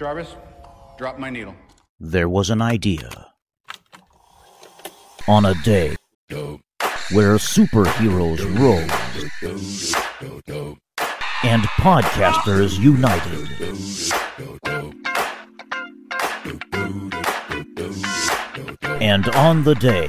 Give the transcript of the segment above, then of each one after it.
Jarvis, drop my needle. There was an idea. On a day where superheroes rose and podcasters united. And on the day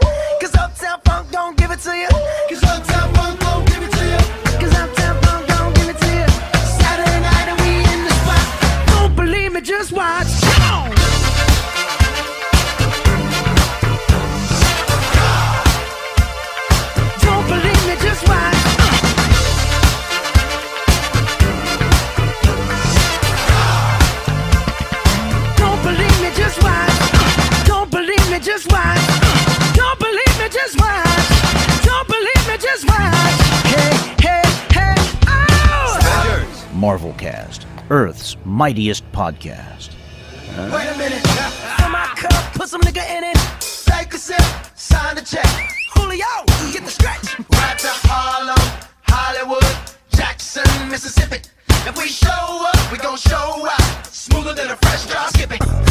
Earth's mightiest podcast. Wait a minute. Fill my cup, put some nigga in it. Take a sip, sign the check. Julio, get the stretch. Right to Harlem, Hollywood, Jackson, Mississippi. If we show up, we gon' show out. Smoother than a fresh drop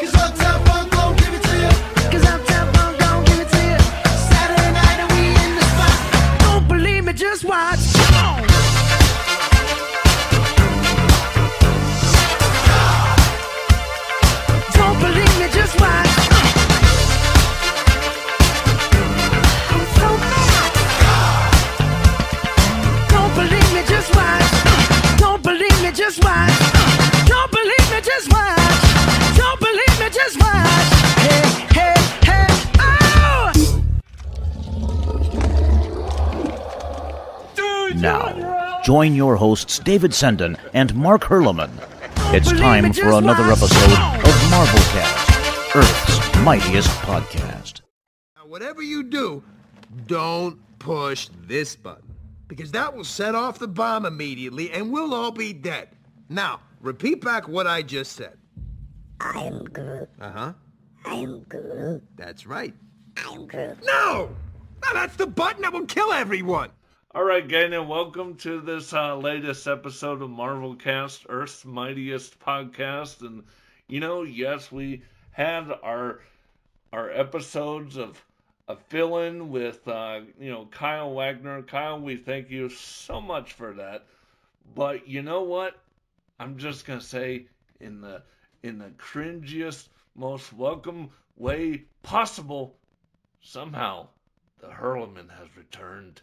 Now, join your hosts David Senden and Mark Hurliman. It's time me, for another watch. episode of Marvelcast, Earth's mightiest podcast. Now, whatever you do, don't push this button. Because that will set off the bomb immediately and we'll all be dead. Now, repeat back what I just said. I am Groot. Uh-huh. I am Groot. That's right. I am Groot. No! No, that's the button that will kill everyone! All right, gang, and welcome to this uh, latest episode of Marvel Cast, Earth's mightiest podcast. And you know, yes, we had our our episodes of a fill-in with uh, you know Kyle Wagner. Kyle, we thank you so much for that. But you know what? I'm just gonna say in the in the cringiest, most welcome way possible. Somehow, the Hurliman has returned.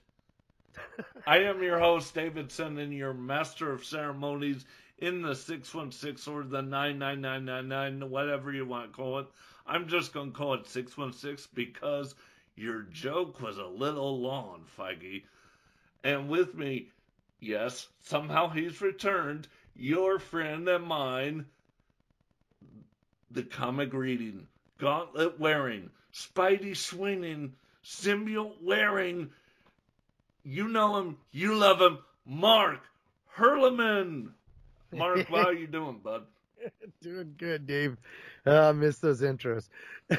I am your host, David Senden, your master of ceremonies in the 616 or the 99999, whatever you want to call it. I'm just going to call it 616 because your joke was a little long, Feige. And with me, yes, somehow he's returned, your friend and mine, the comic reading, gauntlet wearing, Spidey swinging, symbiote wearing, you know him, you love him, Mark Hurliman. Mark, how are you doing, bud? Doing good, Dave. Uh, I miss those intros. Uh,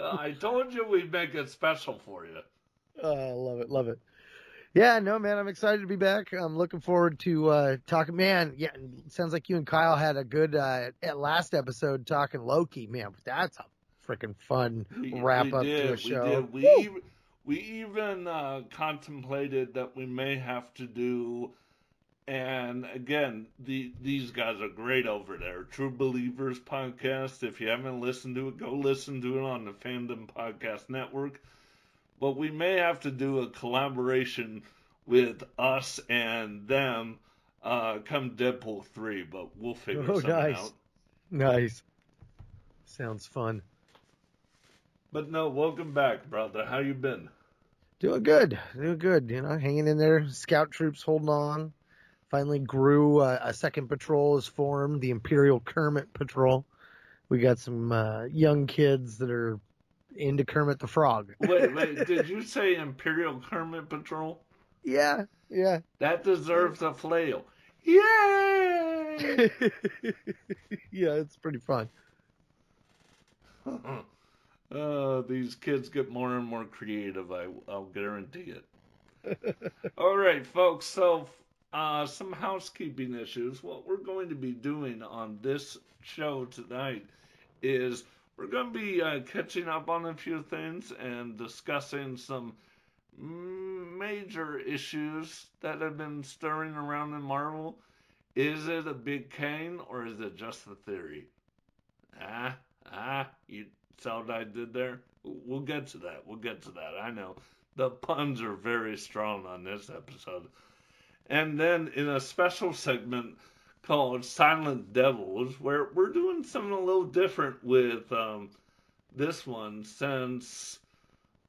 I told you we'd make it special for you. Oh, love it, love it. Yeah, no, man, I'm excited to be back. I'm looking forward to uh, talking. Man, yeah, sounds like you and Kyle had a good uh, at last episode talking Loki. Man, that's a freaking fun We- wrap we up did, to a we show. did. We, we even uh, contemplated that we may have to do, and again, the these guys are great over there. True Believers podcast. If you haven't listened to it, go listen to it on the Fandom Podcast Network. But we may have to do a collaboration with us and them uh, come Deadpool three, but we'll figure Oh, something nice. out. Nice. Sounds fun. But no, welcome back, brother. How you been? Doing good. Doing good. You know, hanging in there. Scout troops holding on. Finally grew. Uh, a second patrol is formed, the Imperial Kermit Patrol. We got some uh, young kids that are into Kermit the Frog. Wait, wait. did you say Imperial Kermit Patrol? Yeah, yeah. That deserves a flail. Yay! yeah, it's pretty fun. uh, these kids get more and more creative. I, I'll guarantee it. All right, folks. So, uh, some housekeeping issues. What we're going to be doing on this show tonight is we're going to be uh, catching up on a few things and discussing some major issues that have been stirring around in Marvel. Is it a big Kang or is it just a theory? Ah, ah, you what I did there? We'll get to that. We'll get to that. I know. The puns are very strong on this episode. And then in a special segment called Silent Devils, where we're doing something a little different with um, this one, since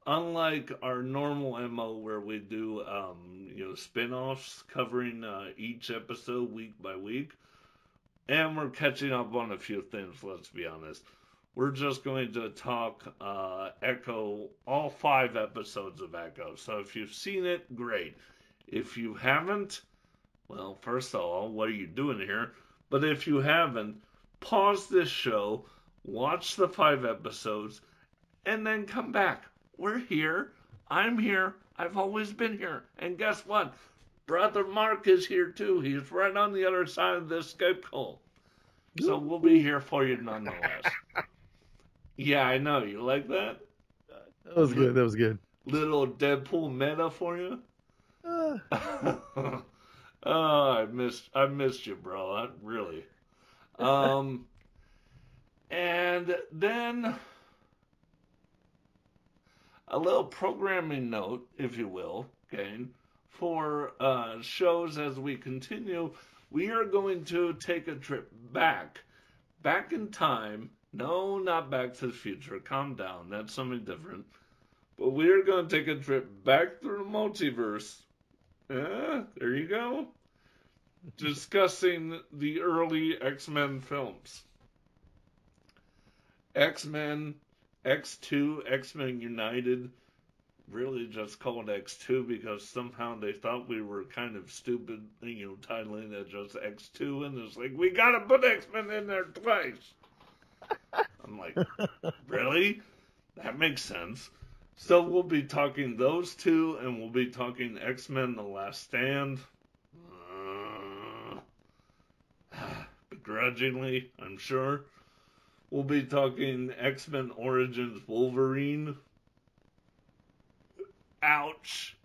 unlike our normal MO where we do um, you know spin-offs covering uh, each episode week by week, and we're catching up on a few things. Let's be honest. We're just going to talk uh, Echo, all five episodes of Echo. So if you've seen it, great. If you haven't, well, first of all, what are you doing here? But if you haven't, pause this show, watch the five episodes, and then come back. We're here. I'm here. I've always been here. And guess what? Brother Mark is here too. He's right on the other side of this Skype call. So we'll be here for you nonetheless. yeah, I know. You like that? That was good. That was good. Little Deadpool meta for you? Uh, oh, I missed I missed you, bro. I, really. Um and then a little programming note, if you will, Kane, for uh, shows as we continue. We are going to take a trip back, back in time. No, not back to the future. Calm down. That's something different. But we are going to take a trip back through the multiverse. Yeah, there you go. Discussing the early X Men films. X Men X2, X Men United, really just called X2 because somehow they thought we were kind of stupid, you know, titling it just X2, and it's like, we gotta put X Men in there twice. I'm like, really? That makes sense. So we'll be talking those two, and we'll be talking X Men The Last Stand. Uh, begrudgingly, I'm sure. We'll be talking X Men Origins Wolverine. Ouch.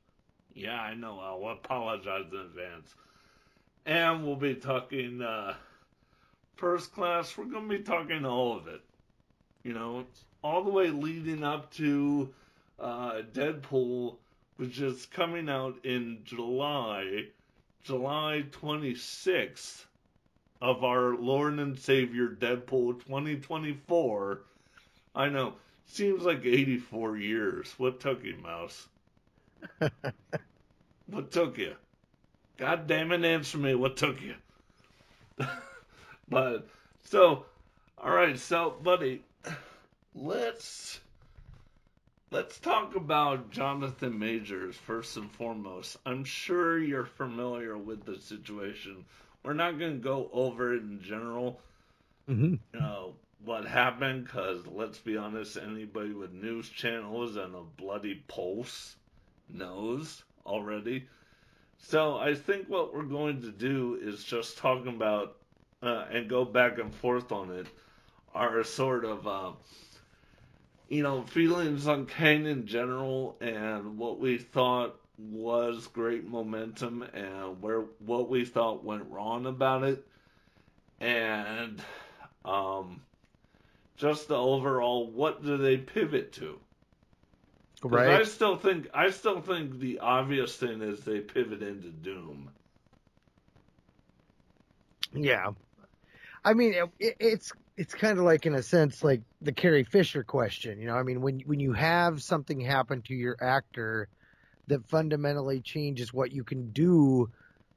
Yeah, I know. I'll apologize in advance. And we'll be talking uh, First Class. We're going to be talking all of it. You know, all the way leading up to uh, Deadpool, which is coming out in July, July 26th of our Lord and Savior Deadpool 2024. I know, seems like 84 years. What took you, Mouse? what took you? God damn it, answer me. What took you? but, so, alright, so, buddy, let's. Let's talk about Jonathan Majors first and foremost. I'm sure you're familiar with the situation we're not going to go over it in general, hmm you know, what happened, because let's be honest, anybody with news channels and a bloody pulse knows already. So I think what we're going to do is just talk about uh, and go back and forth on it, our sort of uh, you know, feelings on Kang in general and what we thought was great momentum and where what we thought went wrong about it and um just the overall what do they pivot to right I still think I still think the obvious thing is they pivot into Doom. Yeah. I mean, it, it's it's kind of like in a sense like the Carrie Fisher question. You know, I mean, when when you have something happen to your actor that fundamentally changes what you can do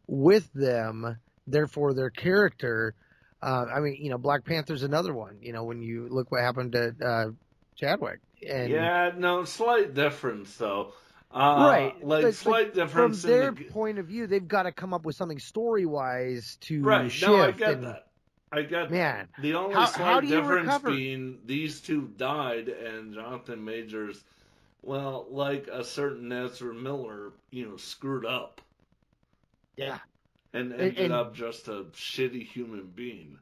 with them, therefore their character. Uh, I mean, you know, Black Panther's another one. You know, when you look what happened to uh, Chadwick. And, yeah, no, slight difference though. Uh, right. like but- slight but difference from in their the, point of view. They've got to come up with something story wise to right. shift. No, I get and, that. I that. Man, The only How- slight how difference recover? being these two died and Jonathan Majors, well, like a certain Ezra Miller, you know, screwed up yeah. and And- ended and- up just a shitty human being.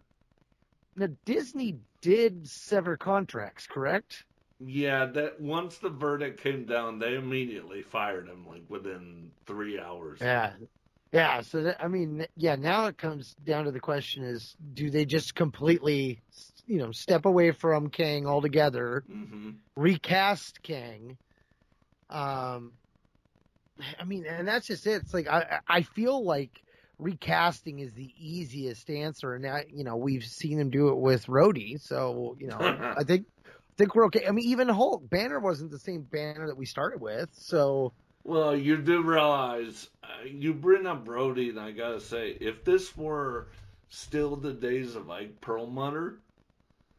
Now Disney did sever contracts, correct? Yeah, that once the verdict came down, they immediately fired him like within three hours. Yeah. Yeah, so that, I mean, yeah, now it comes down to the question is do they just completely, you know, step away from Kang altogether, hmm recast Kang? Um I mean, and that's just it. It's like I I feel like recasting is the easiest answer and now, you know, we've seen them do it with Rhodey, so, you know, I think I think we're okay. I mean, even Hulk Banner wasn't the same banner that we started with, so Well, you do realize uh, you bring up Rhodey, and I gotta say, if this were still the days of Ike Perlmutter,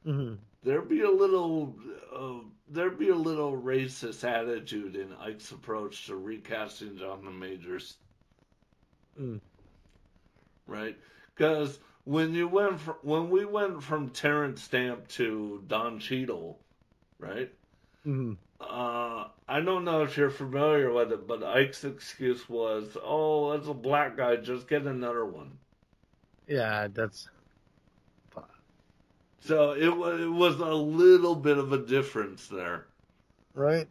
mhm. there'd be a little, uh, there'd be a little racist attitude in Ike's approach to recasting Jonathan Majors, Mm. right? Because when you went from, when we went from Terrence Stamp to Don Cheadle, right? Mhm. Uh, I don't know if you're familiar with it, but Ike's excuse was, "Oh, as a black guy, just get another one." Yeah, that's So it was it was a little bit of a difference there. right.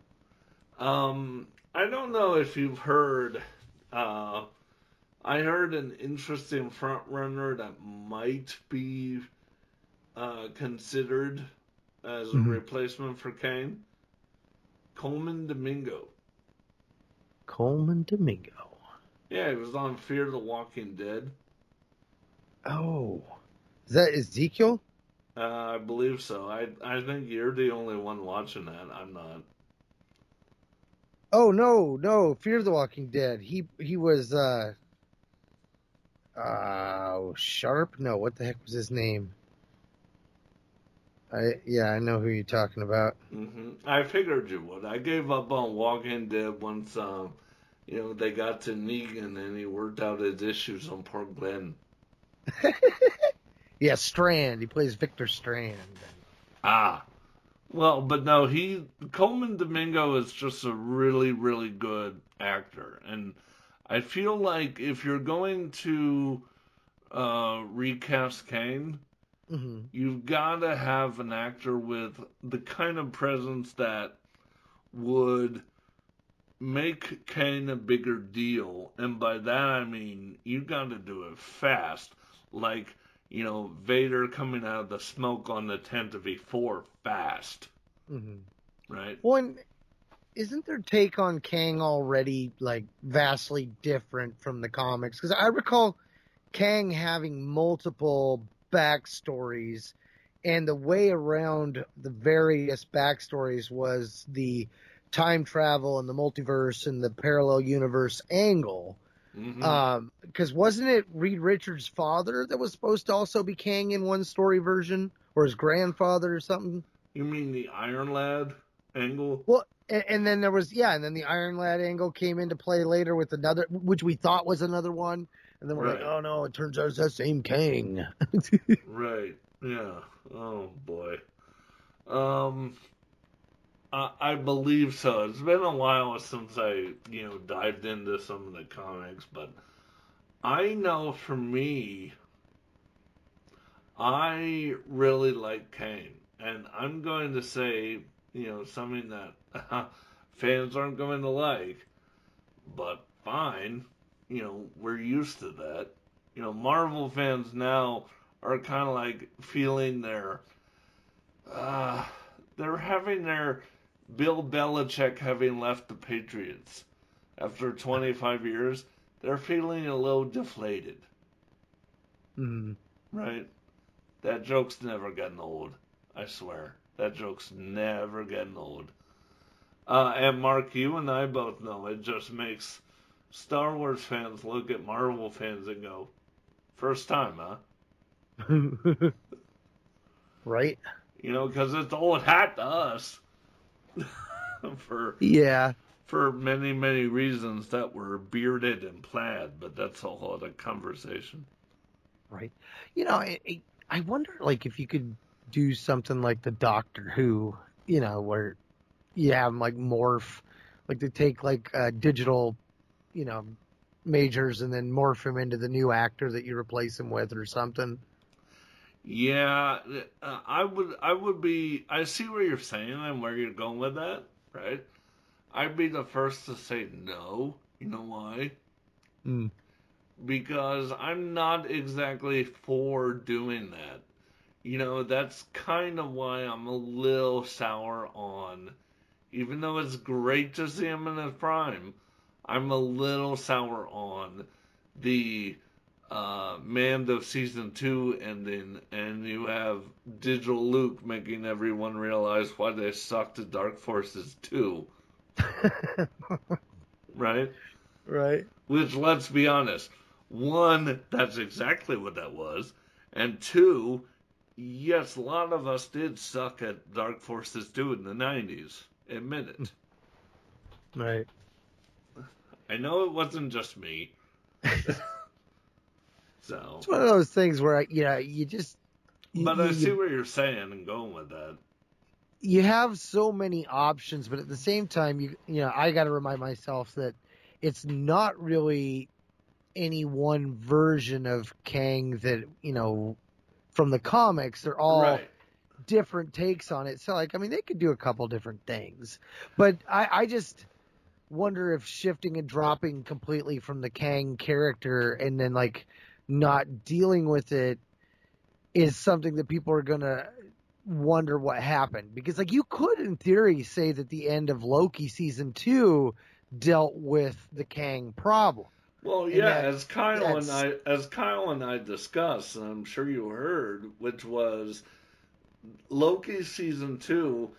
Um, I don't know if you've heard. Uh, I heard an interesting front runner that might be uh, considered as a Mhm. replacement for Kang. Colman Domingo. Colman Domingo. Yeah, he was on Fear the Walking Dead. Oh, is that Ezekiel? Uh, I believe so. I I think you're the only one watching that. I'm not. Oh no, no, Fear the Walking Dead. He he was uh uh Sharp. No, what the heck was his name? I yeah, I know who you're talking about. hmm I figured you would. I gave up on Walking Dead once, um, you know, they got to Negan and he worked out his issues on poor Glenn. Yeah, Strand. He plays Victor Strand. Ah. Well, but no, he Colman Domingo is just a really, really good actor, and I feel like if you're going to uh, recast Kang, hmm you've got to have an actor with the kind of presence that would make Kang a bigger deal. And by that I mean you've got to do it fast. Like, you know, Vader coming out of the smoke on the Tantive 4 fast, hmm right? One, isn't their take on Kang already like vastly different from the comics? Because I recall Kang having multiple backstories, and the way around the various backstories was the time travel and the multiverse and the parallel universe angle. Mhm. Um, because wasn't it Reed Richards' father that was supposed to also be Kang in one story version, or his grandfather or something? you mean the Iron Lad angle? Well, and, and then there was yeah, and then the Iron Lad angle came into play later with another, which we thought was another one, and then we're like, oh no, it turns out it's that same Kang. Right. Yeah. Oh boy. Um I, I believe so. It's been a while since I, you know, dived into some of the comics, but I know for me I really like Kang. And I'm going to say You know, something that fans aren't going to like. But fine. You know, we're used to that. You know, Marvel fans now are kind of like feeling their. Uh, they're having their Bill Belichick having left the Patriots after 25 years. They're feeling a little deflated, Mm. right? That joke's never getting old. I swear. That joke's never getting old. Uh, and Mark, you and I both know it just makes Star Wars fans look at Marvel fans and go, first time, huh? right? You know, because it's old hat to us. for Yeah. for many many reasons that were bearded and plaid, but that's a whole other conversation. Right. You know, I, I- I wonder, like, if you could do something like the Doctor Who, you know, where you have 'em, like morph, like they take like uh, digital, you know, majors and then morph him into the new actor that you replace him with or something. Yeah, uh, I would I would be I see where you're saying and where you're going with that, right? I'd be the first to say no. You know why? Mm. Because I'm not exactly for doing that. You know, that's kind of why I'm a little sour on even though it's great to see him in his prime, I'm a little sour on the uh, Mando season two ending, and you have Digital Luke making everyone realize why they sucked at Dark Forces two, right? Right. Which, let's be honest, one, that's exactly what that was, and two, yes, a lot of us did suck at Dark Forces two in the '90s. Admit it. Right. I know it wasn't just me. so, It's one of those things where, you know, you just. you- but I you- see where you're saying and going with that. you have so many options, but at the same time, you you know, I got to remind myself that it's not really any one version of Kang that you know from the comics. They're all right. different takes on it. So, like, I mean, they could do a couple different things, but I, I just wonder if shifting and dropping completely from the Kang character and then like not dealing with it is something that people are gonna wonder what happened because like you could in theory say that the end of Loki season two dealt with the Kang problem. Well, And yeah, that- as Kyle and I as Kyle and I discussed, and I'm sure you heard, which was Loki season two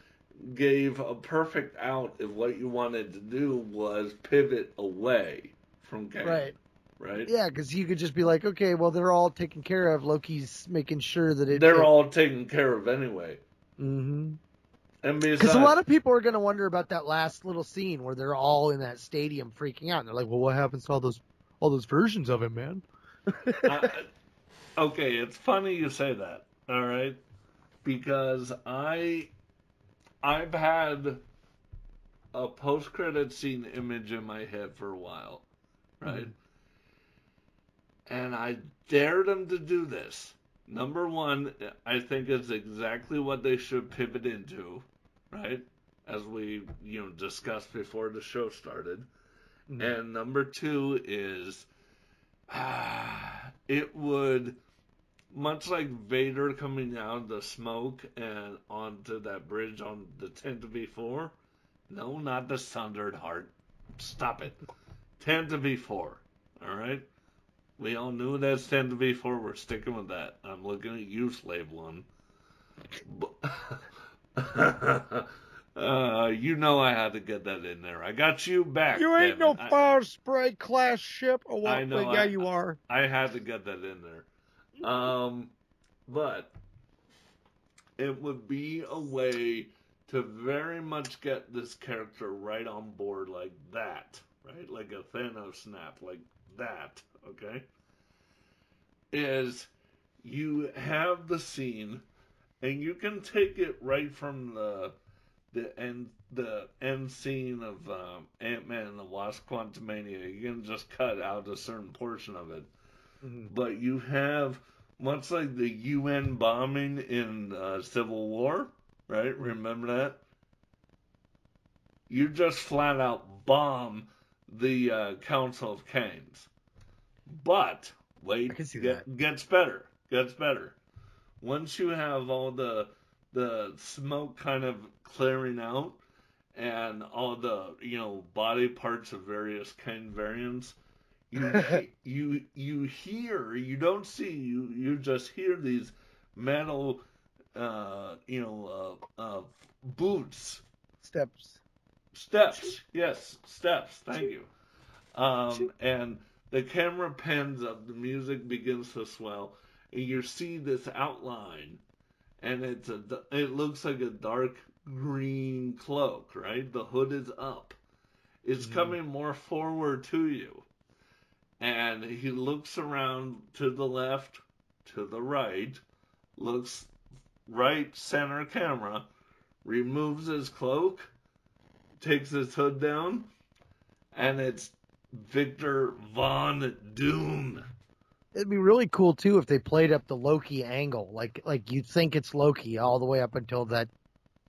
gave a perfect out if what you wanted to do was pivot away from Kang. Right. Right. Yeah, because you could just be like, okay, well they're all taken care of. Loki's making sure that it. They're all taken care of anyway. Mm-hmm. Because a lot of people are going to wonder about that last little scene where they're all in that stadium freaking out. And they're like, well, what happens to all those all those versions of him, man? Okay, it's funny you say that. All right, because I I've had a post credit scene image in my head for a while, right? And I dare them to do this. Number one, I think it's exactly what they should pivot into, right? As we you know discussed before the show started. And number two is ah, it would much like Vader coming out of the smoke and onto that bridge on the Tantive 4. No, not the Sundered Heart. Stop it. Tantive 4. All right? We all knew that's Tantive 4. We're sticking with that. I'm looking at you, Slave One. Uh, you know I had to get that in there. I got you back. You ain't no it. I- fire spray class ship. Oh, I know, yeah, I- you are. I had to get that in there. Um, but it would be a way to very much get this character right on board like that, right? Like a Thanos snap, like that, okay? Is you have the scene and you can take it right from the the end the end scene of um, Ant Man and the Wasp Quantumania. You can just cut out a certain portion of it but you have much like the UN bombing in uh, Civil War, right? Remember that? You just flat out bomb the uh, Council of Kings. But wait, I can see get- gets better. Gets better. Once you have all the the smoke kind of clearing out and all the you know body parts of various Kang variants, you you you hear you don't see you you just hear these metal uh you know uh, uh boots. Steps. steps yes steps thank you. Um and the camera pans up the music begins to swell and you see this outline and it's a it looks like a dark green cloak right? The hood is up. It's coming more forward to you and he looks around to the left to the right looks right center camera removes his cloak takes his hood down, and it's Victor Von Doom. It'd be really cool too if they played up the Loki angle, like like you'd think it's Loki all the way up until that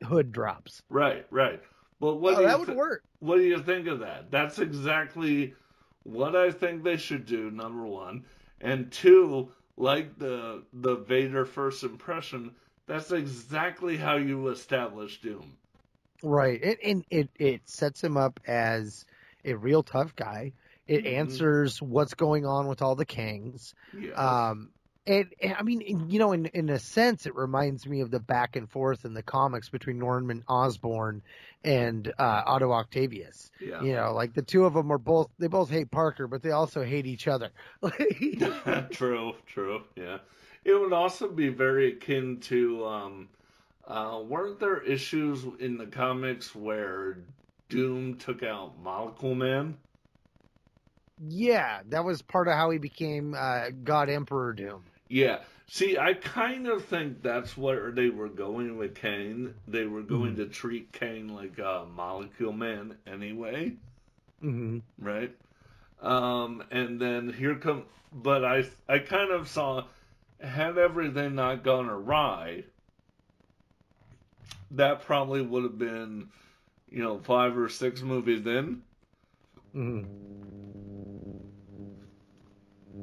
hood drops. Right, right. But what oh, that you would work. what do you think of that? That's exactly what I think they should do. Number one, and two, like the the Vader first impression, that's exactly how you establish Doom. Right. And, and it, it sets him up as a real tough guy. It Mhm. answers what's going on with all the kings. Yes. Um, and, and I mean, you know, in in a sense, it reminds me of the back and forth in the comics between Norman Osborn and uh, Otto Octavius. yeah. You know, like the two of them are both they both hate Parker, but they also hate each other. true, true, yeah. It would also be very akin to um uh weren't there issues in the comics where Doom took out Molecule Man? yeah, that was part of how he became uh, God Emperor Doom. Yeah. See, I kind of think that's where they were going with Kang. They were going to treat Kang like a Molecule Man anyway. hmm right? Um, and then here come, but I I kind of saw, had everything not gone awry, that probably would have been, you know, five or six movies in, hmm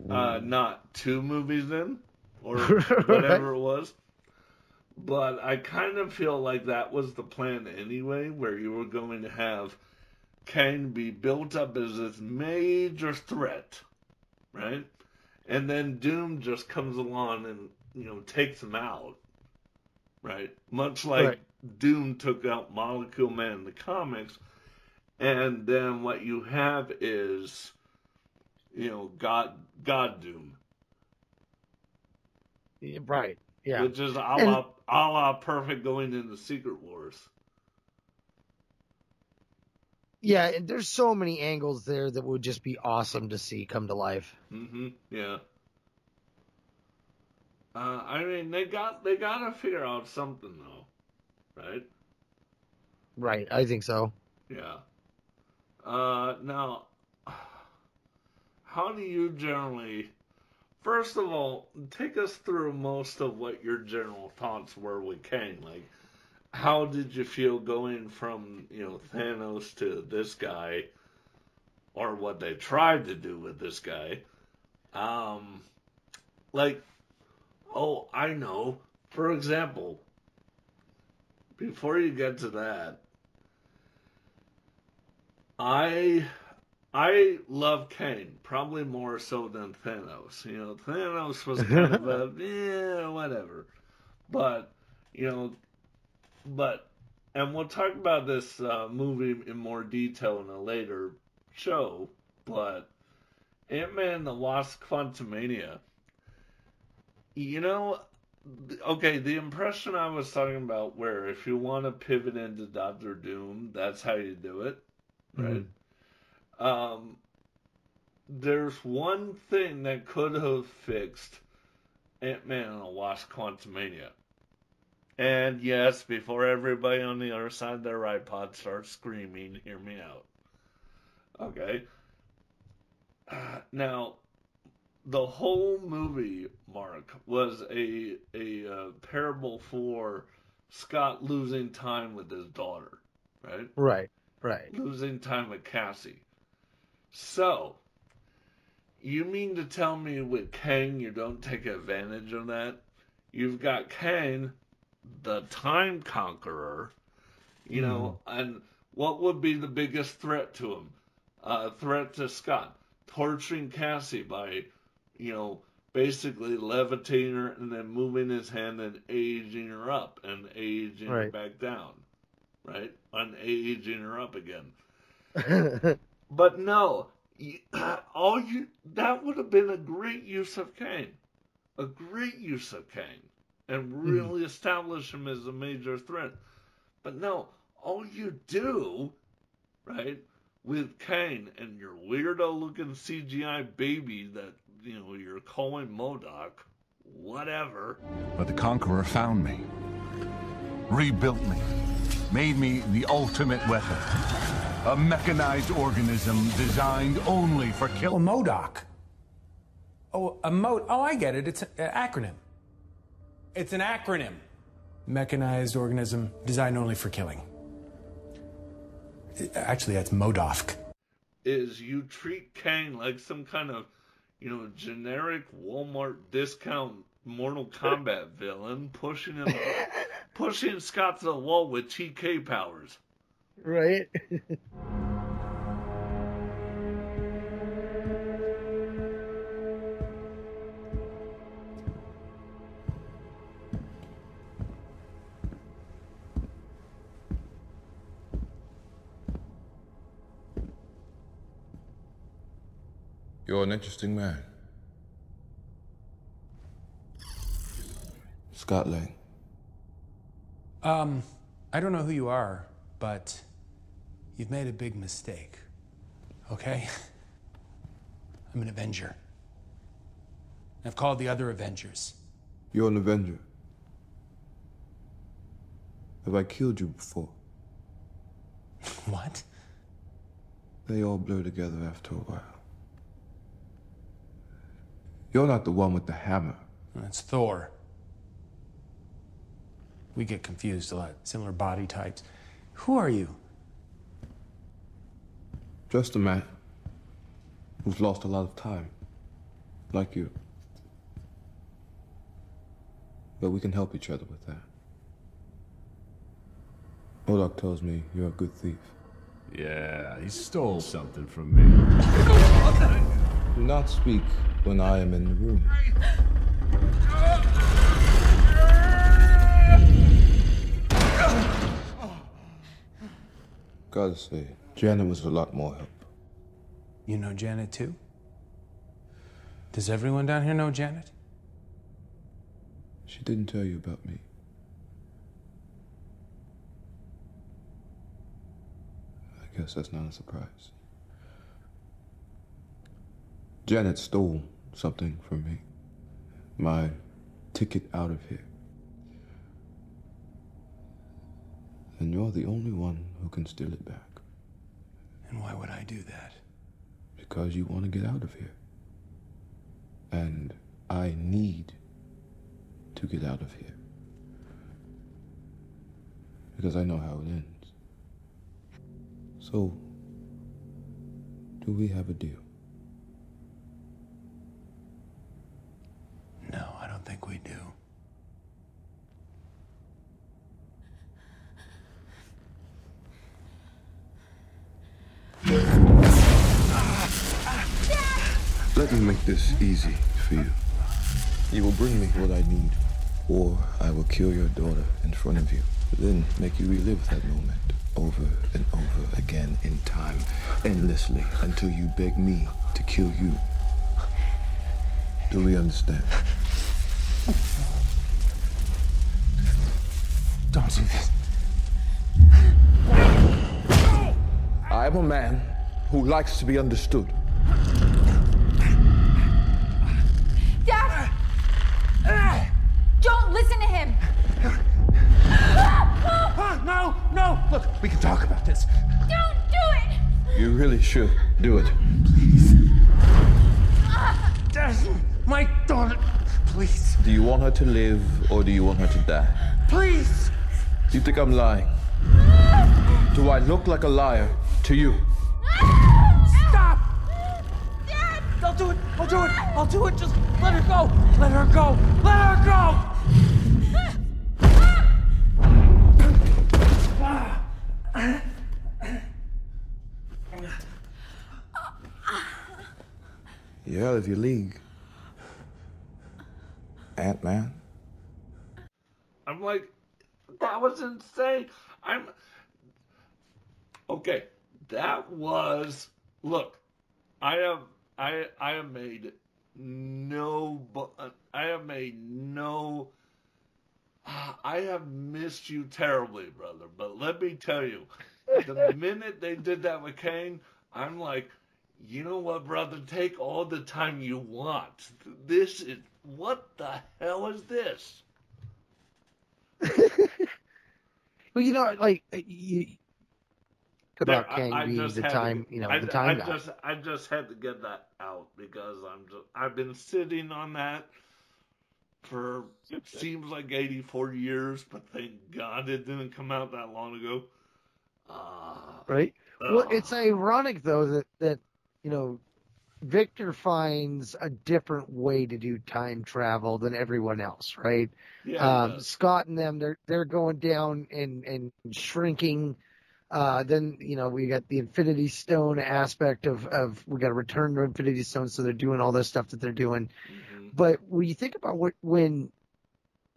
uh, not two movies in, or whatever it was. But I kind of feel like that was the plan anyway, where you were going to have Kang be built up as this major threat, right? And then Doom just comes along and, you know, takes him out, right? Much like Right. Doom took out Molecule Man in the comics. And then what you have is, you know, God, God Doom. Right. Yeah. Which is a la, And- a la perfect going into Secret Wars. Yeah, and there's so many angles there that would just be awesome to see come to life. hmm Yeah. Uh, I mean, they got they gotta figure out something though, right? Right, I think so. Yeah. Uh, now, how do you generally? First of all, take us through most of what your general thoughts were with Kang. Like, how did you feel going from you know Thanos to this guy, or what they tried to do with this guy? Um, like, oh, I know. For example, before you get to that, I I love Kang probably more so than Thanos. You know, Thanos was kind of a yeah, whatever. But you know, but and we'll talk about this uh, movie in more detail in a later show. But Ant Man and the Wasp: Quantumania. You know, okay, the impression I was talking about, where if you want to pivot into Doctor Doom, that's how you do it, right? Um, there's one thing that could have fixed Ant Man and the Wasp: Quantumania. And yes, before everybody on the other side of their iPod starts screaming, hear me out. Okay. Uh, now, the whole movie, Mark, was a a uh, parable for Scott losing time with his daughter, right? Right. Right. losing time with Cassie. So, you mean to tell me with Kang you don't take advantage of that? You've got Kang, the time conqueror, you know, and what would be the biggest threat to him? Uh, threat to Scott? Torturing Cassie by, you know, basically levitating her and then moving his hand and aging her up and aging her back down, right? And aging her up again. But no, all you that would have been a great use of Kang, a great use of Kang, and hmm. really establish him as a major threat. But no, all you do, right, with Kang and your weirdo looking CGI baby that you know you're calling MODOK, whatever. But the Conqueror found me, rebuilt me, made me the ultimate weapon. A mechanized organism designed only for kill- killing. MODOK. Oh, a mod. Oh, I get it. It's an acronym. It's an acronym. Mechanized organism designed only for killing. Actually, that's MODOFK. is you treat Kang like some kind of, you know, generic Walmart discount Mortal Kombat villain, pushing him, pushing Scott to uh, the wall with TK powers. right. You're an interesting man. Scott Lang. Um, I don't know who you are, but you've made a big mistake. Okay? I'm an Avenger. I've called the other Avengers. You're an Avenger. Have I killed you before? What? They all blur together after a while. You're not the one with the hammer. That's Thor. We get confused a lot. Similar body types. Who are you? Just a man who's lost a lot of time. Like you. But we can help each other with that. MODOK tells me you're a good thief. Yeah, he stole something from me. Do not speak when I am in the room. Gotta say, Janet was a lot more help. You know Janet too? Does everyone down here know Janet? She didn't tell you about me. I guess that's not a surprise. Janet stole something from me. My ticket out of here. And you're the only one who can steal it back. And why would I do that? Because you want to get out of here. And I need to get out of here. Because I know how it ends. So, do we have a deal? No, I don't think we do. Let me make this easy for you. You will bring me what I need, or I will kill your daughter in front of you, then make you relive that moment over and over again in time, endlessly, until you beg me to kill you. Do we understand? Don't do this. I am a man who likes to be understood. Dad! Don't listen to him! Ah, no, no! Look, we can talk about this. Don't do it! You really should do it. Dad, my daughter, please, Do you want her to live or do you want her to die? please. You think I'm lying? Do I look like a liar to you? Stop! Dad! I'll do it! I'll do it! I'll do it! Just let her go! Let her go! Let her go! You're out of your league. Ant Man. I'm like, that was insane. I'm okay. That was look. I have I I have made no bu- I have made no. I have missed you terribly, brother. But let me tell you, the minute they did that with Kang, I'm like, you know what, brother? Take all the time you want. This is what the hell is this? Well, you know, like you about Yeah, I- Kang I being the had to time, you know, I, the time I guy. just, I just had to get that out because I'm just, I've been sitting on that for it seems like 84 years, but thank God it didn't come out that long ago. Uh, right? Well, Ugh. it's ironic though that that you know Victor finds a different way to do time travel than everyone else, right? Yeah, um. Scott and them, they're they're going down and and shrinking. Uh, then you know we got the Infinity Stone aspect of of we got to return to Infinity Stone, so they're doing all this stuff that they're doing. But when you think about what when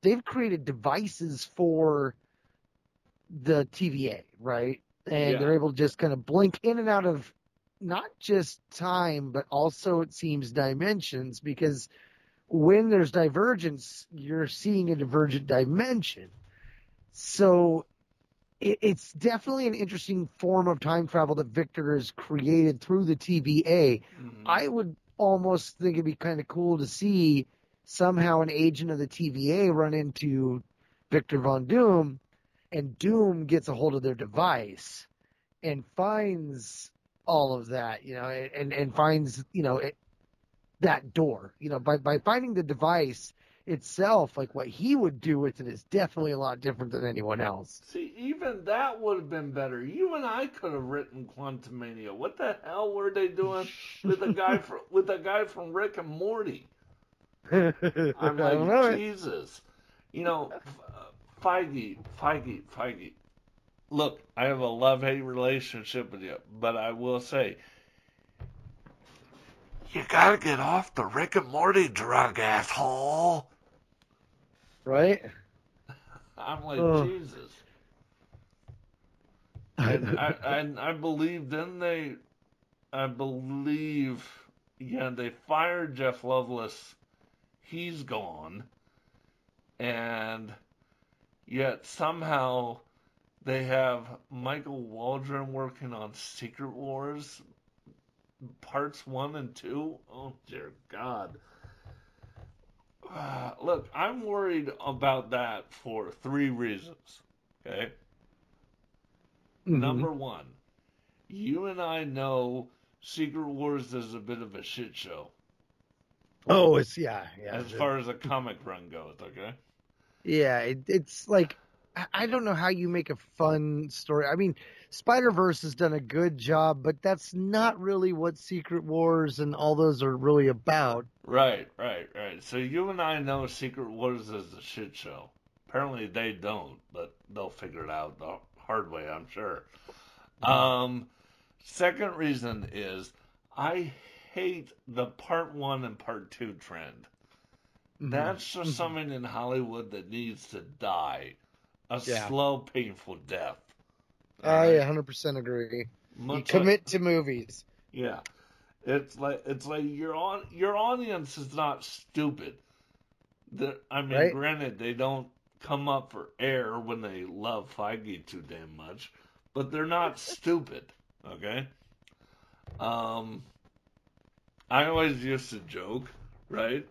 they've created devices for the TVA, right? And Yeah. they're able to just kind of blink in and out of not just time, but also it seems dimensions because when there's divergence, you're seeing a divergent dimension. So it, it's definitely an interesting form of time travel that Victor has created through the TVA. Mm-hmm. I would almost think it'd be kind of cool to see somehow an agent of the TVA run into Victor Von Doom, and Doom gets a hold of their device and finds all of that, you know, and and finds you know it, that door, you know, by by finding the device itself, like what he would do with it is definitely a lot different than anyone else. See, even that would have been better. You and I could have written Quantumania. What the hell were they doing with a guy from with a guy from Rick and Morty? I'm like, know. Jesus. You know, uh, Feige, Feige, Feige. Look, I have a love hate relationship with you, but I will say, you gotta get off the Rick and Morty drug, asshole. Right? I'm like, Ugh. Jesus. And I, and I believe, then they, I believe, yeah, they fired Jeff Loveness. He's gone. And yet somehow they have Michael Waldron working on Secret Wars parts one and two. Oh, dear God. Uh, look, I'm worried about that for three reasons. Okay? Mhm. Number one, you and I know Secret Wars is a bit of a shit show. Oh, it's yeah, yeah. as far as a comic run goes, okay? Yeah, it, it's like I- don't know how you make a fun story. I mean, Spider Verse has done a good job, but that's not really what Secret Wars and all those are really about. Right, right, right. So you and I know Secret Wars is a shit show. Apparently they don't, but they'll figure it out the hard way, I'm sure. Um, second reason is I hate the part one and part two trend. Mm-hmm. That's just something in Hollywood that needs to die. A Yeah. slow, painful death. I 100% agree. You commit to movies. Yeah. It's like it's like your on your audience is not stupid. I mean, Right. granted, they don't come up for air when they love Feige too damn much, but they're not stupid. Okay. Um, I always used to joke, right,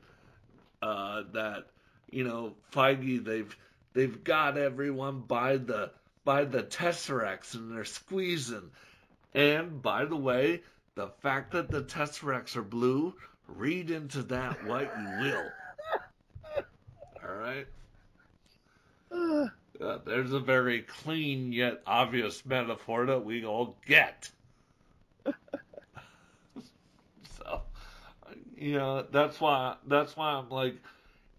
uh, that you know Feige they've they've got everyone by the by the tesseracts and they're squeezing. And by the way, the fact that the tesseracts are blue, read into that what you will. All right. Uh, there's a very clean yet obvious metaphor that we all get. so, you know, that's why that's why I'm like,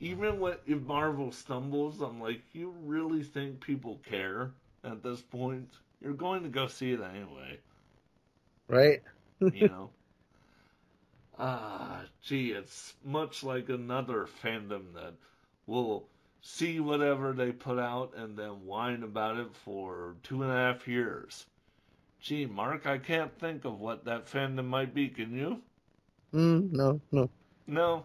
even when if Marvel stumbles, I'm like, you really think people care at this point? You're going to go see it anyway, Right? you know. Ah, gee, it's much like another fandom that will see whatever they put out and then whine about it for two and a half years. Gee, Mark, I can't think of what that fandom might be. Can you? Mm, no, no. No,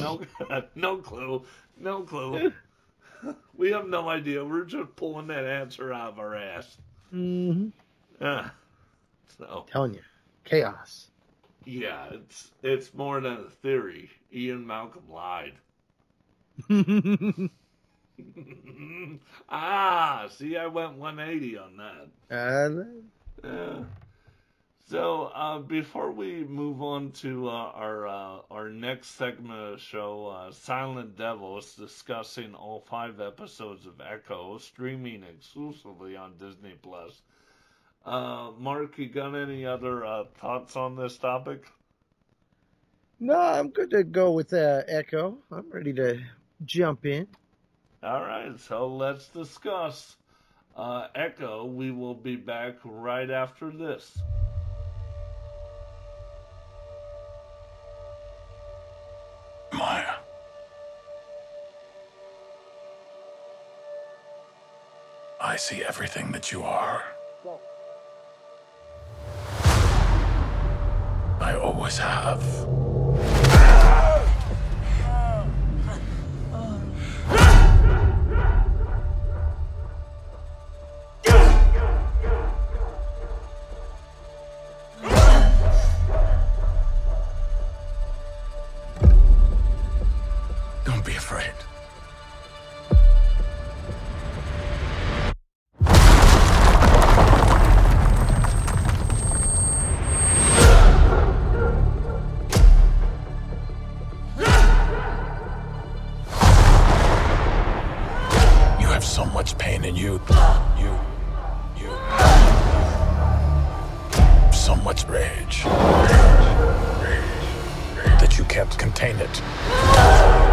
no, no, no clue, no clue. we have no idea. We're just pulling that answer out of our ass. Mm-hmm. Ah, so Telling you, chaos. yeah, it's it's more than a theory. Ian Malcolm lied. ah, see, I went 180 on that. Uh, Yeah. So uh, before we move on to uh, our uh, our next segment of the show, uh, Silent Devils, discussing all five episodes of Echo, streaming exclusively on Disney Plus. Uh, Mark, you got any other uh, thoughts on this topic? no, I'm good to go with uh, Echo. I'm ready to jump in. All right, so let's discuss uh, Echo. We will be back right after this. See everything that you are. I always have. Contain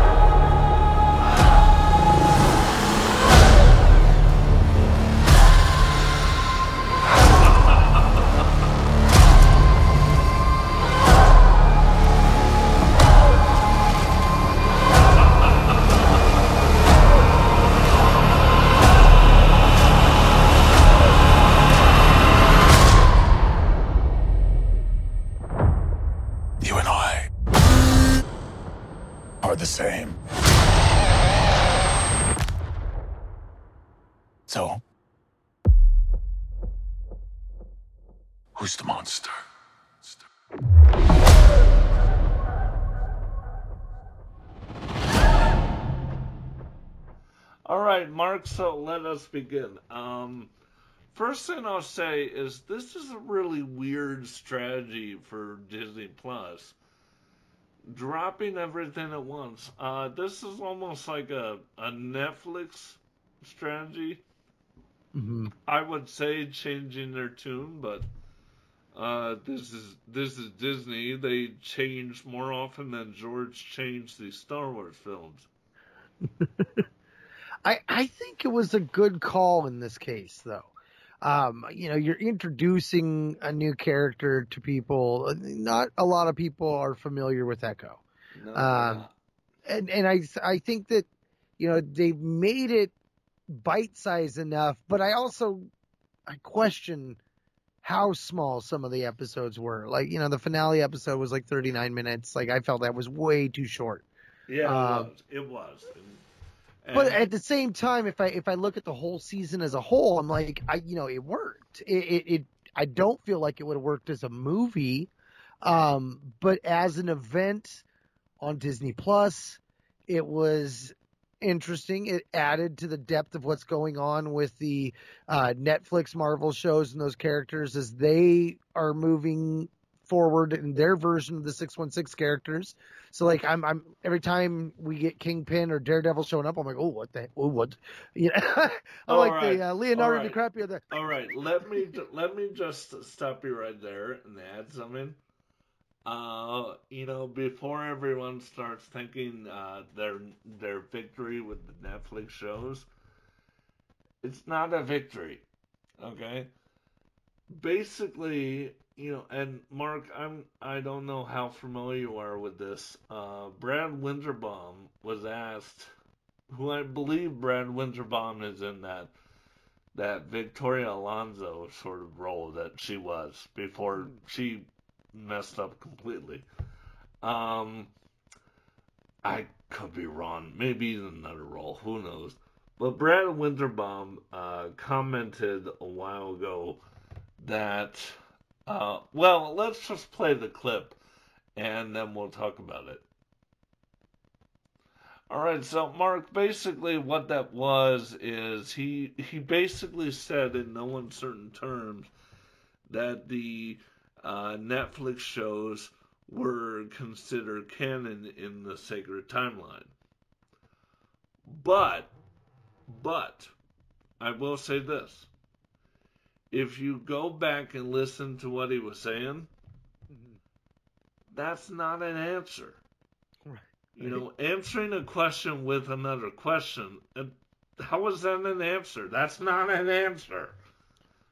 let us begin. Um, first thing I'll say is this is a really weird strategy for Disney Plus. Dropping everything at once. Uh, this is almost like a, a Netflix strategy. Mm-hmm. I would say changing their tune, but uh, this is this is Disney. They change more often than George changed the Star Wars films. I, I think it was a good call in this case, though. Um, you know, you're introducing a new character to people. Not a lot of people are familiar with Echo. No, Um, and and I I think that you know they've made it bite sized enough, but I also I question how small some of the episodes were. Like you know the finale episode was like 39 minutes. Like I felt that was way too short. yeah, it um, was. It was. And- But at the same time, if I if I look at the whole season as a whole, I'm like, I you know, it worked. It it, it I don't feel like it would have worked as a movie, um, but as an event on Disney Plus, it was interesting. It added to the depth of what's going on with the uh, Netflix Marvel shows and those characters as they are moving forward in their version of the 616 characters. So like I'm I'm every time we get Kingpin or Daredevil showing up, I'm like, oh what the oh what, you know, I like right. the uh, Leonardo right. DiCaprio. The, All right, let me let me just stop you right there and add something. Uh, you know, before everyone starts thinking uh, their their victory with the Netflix shows, it's not a victory. Okay, basically, you know, and Mark, I'm I don't know how familiar you are with this. Uh, Brad Winderbaum was asked, who I believe Brad Winderbaum is in that that Victoria Alonso sort of role that she was before she messed up completely. Um, I could be wrong. Maybe in another role. Who knows? But Brad Winderbaum uh, commented a while ago that, uh, well, let's just play the clip and then we'll talk about it. All right, so Mark, basically what that was is he he basically said in no uncertain terms that the uh, Netflix shows were considered canon in the sacred timeline. But, but, I will say this. If you go back and listen to what he was saying, that's not an answer. Right. You know, answering a question with another question, uh, how is that an answer? That's not an answer.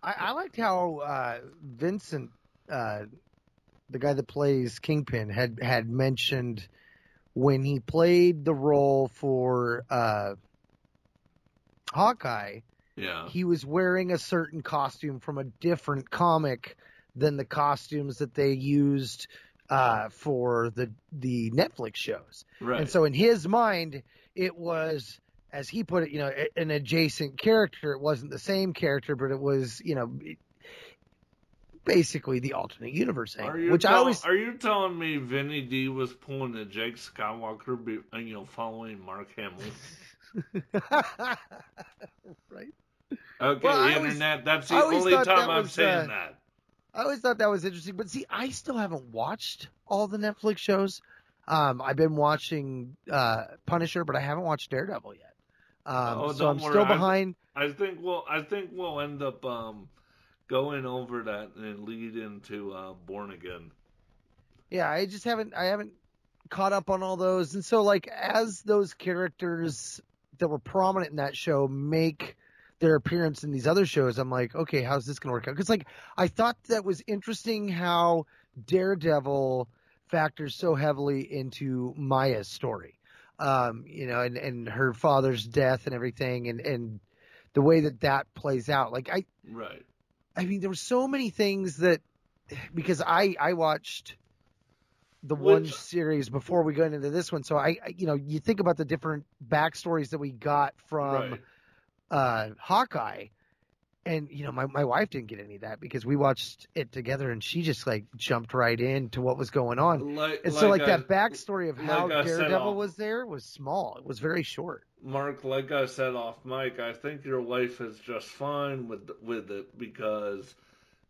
I, I liked how uh, Vincent, uh, the guy that plays Kingpin, had had mentioned when he played the role for uh, Hawkeye, Yeah. he was wearing a certain costume from a different comic than the costumes that they used uh, for the the Netflix shows. Right. And so in his mind, it was, as he put it, you know, an adjacent character. It wasn't the same character, but it was, you know, basically the alternate universe Are angle. you, Which I always, are you telling me Vinny D was pulling a Jake Skywalker, be, you know, following Mark Hamill? right? Okay, Well, I the always- internet. That's the only time that I'm was, saying uh, that. I always thought that was interesting. But see, I still haven't watched all the Netflix shows. Um, I've been watching uh, Punisher, but I haven't watched Daredevil yet. Um, oh, so I'm worry. still I- behind. I, think we'll. I think we'll end up um, going over that and lead into uh, Born Again. Yeah, I just haven't I haven't caught up on all those. And so like as those characters that were prominent in that show make their appearance in these other shows, I'm like, okay, how's this going to work out? Cuz like I thought that was interesting how Daredevil factors so heavily into Maya's story. Um, you know, and and her father's death and everything and and the way that that plays out. Like I Right. I mean, there were so many things that because I I watched the one series before we got into this one, so I, I you know you think about the different backstories that we got from Right. Uh, Hawkeye, and you know my my wife didn't get any of that because we watched it together and she just like jumped right into what was going on, Like- and so like like I- that backstory of how like Daredevil off- was there was small. It was very short. Mark, like I said off mic, I think your wife is just fine with with it because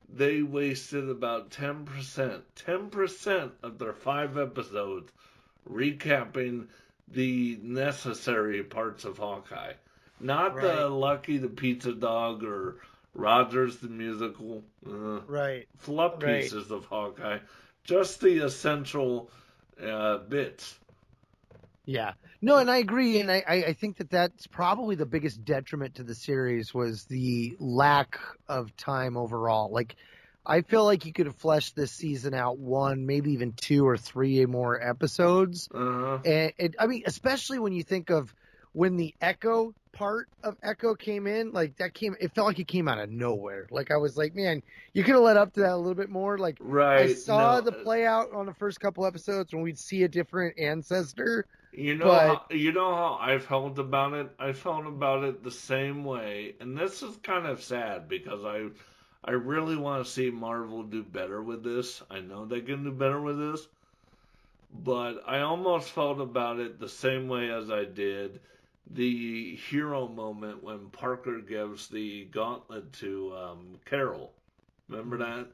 they wasted about ten percent, ten percent of their five episodes recapping the necessary parts of Hawkeye, not the Lucky the Pizza Dog or Rogers the musical, uh, Right. fluff Right. pieces of Hawkeye, just the essential uh, bits. Yeah. No, and I agree, and I, I think that that's probably the biggest detriment to the series was the lack of time overall. Like, I feel like you could have fleshed this season out one, maybe even two or three more episodes. Uh-huh. And it, I mean, especially when you think of when the Echo part of Echo came in, like that came, it felt like it came out of nowhere. Like I was like, man, you could have led up to that a little bit more. Like, right, I saw no, the uh, play out on the first couple episodes when we'd see a different ancestor. You know, but how, you know how I felt about it. I felt about it the same way, and this is kind of sad because I, I really want to see Marvel do better with this. I know they can do better with this, but I almost felt about it the same way as I did the hero moment when Parker gives the gauntlet to um, Carol. Remember that?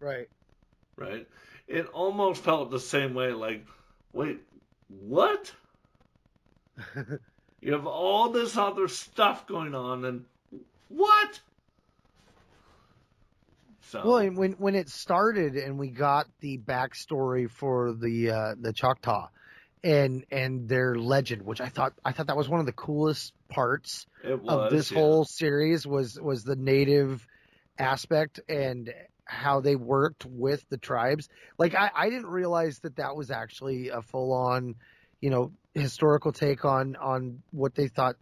right. right? It almost felt the same way. Like, wait, what? you have all this other stuff going on, and what? So, Well, and when when it started and we got the backstory for the uh, the Choctaw and and their legend, which I thought I thought that was one of the coolest parts was, of this yeah. whole series was was the native aspect and how they worked with the tribes. Like I, I didn't realize that that was actually a full on, you know, historical take on on what they thought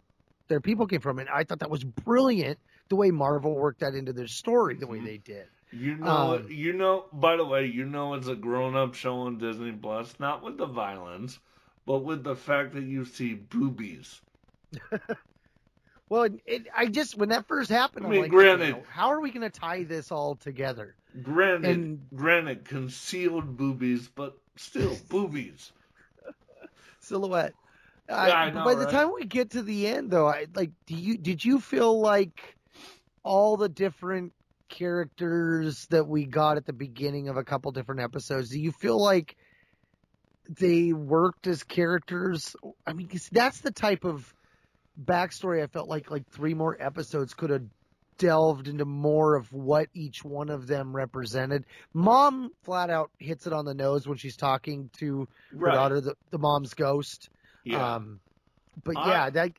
their people came from, and I thought that was brilliant the way Marvel worked that into their story the way they did. You know, Um, you know. By the way, you know it's a grown-up show on Disney Plus, not with the violence, but with the fact that you see boobies. Well, it, it, I just when that first happened, I I'm mean, like, granted- you know, how are we going to tie this all together? Granted, And- granted, concealed boobies, but still boobies. silhouette. Yeah, I but know, by the right? time we get to the end, though, I like. Do you did you feel like all the different characters that we got at the beginning of a couple different episodes? Do you feel like they worked as characters? I mean, that's the type of backstory I felt like like three more episodes could have delved into more of what each one of them represented. Mom flat out hits it on the nose when she's talking to her Right. daughter, the, the mom's ghost. Yeah. Um, but I- yeah, that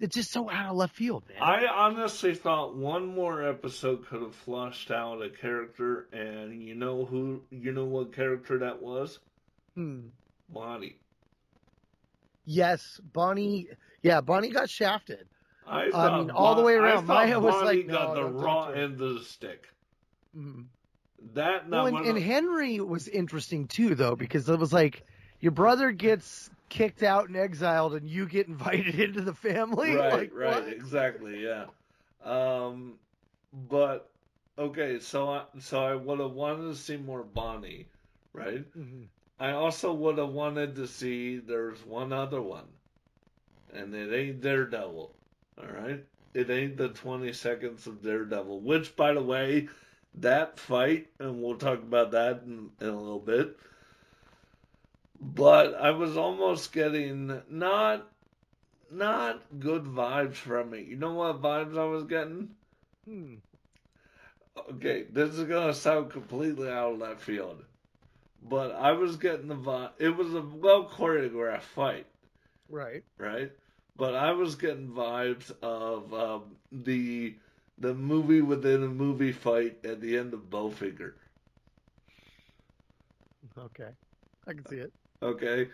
it's just so out of left field, man. I honestly thought one more episode could have flushed out a character, and you know who? You know what character that was? Hmm. Bonnie. Yes, Bonnie. Yeah, Bonnie got shafted. I, I thought mean, all the way Bon- I around. Maya was Bonnie like, got no, the raw end of the stick. Mhm. That Well, and, and of- Henry was interesting too, though, because it was like your brother gets kicked out and exiled, and you get invited into the family. right, like, right, what? exactly, yeah. Um, but okay, so I so I would have wanted to see more Bonnie, right? Mhm. I also would have wanted to see there's one other one, and it ain't Daredevil, all right? It ain't the 20 seconds of Daredevil, which, by the way, that fight, and we'll talk about that in, in a little bit. But I was almost getting not not good vibes from it. You know what vibes I was getting? Hmm. Okay, this is gonna sound completely out of left field, but I was getting the vibe. It was a well choreographed fight, Right. right? But I was getting vibes of um, the the movie within a movie fight at the end of Bowfinger. Okay. I can see it. Okay,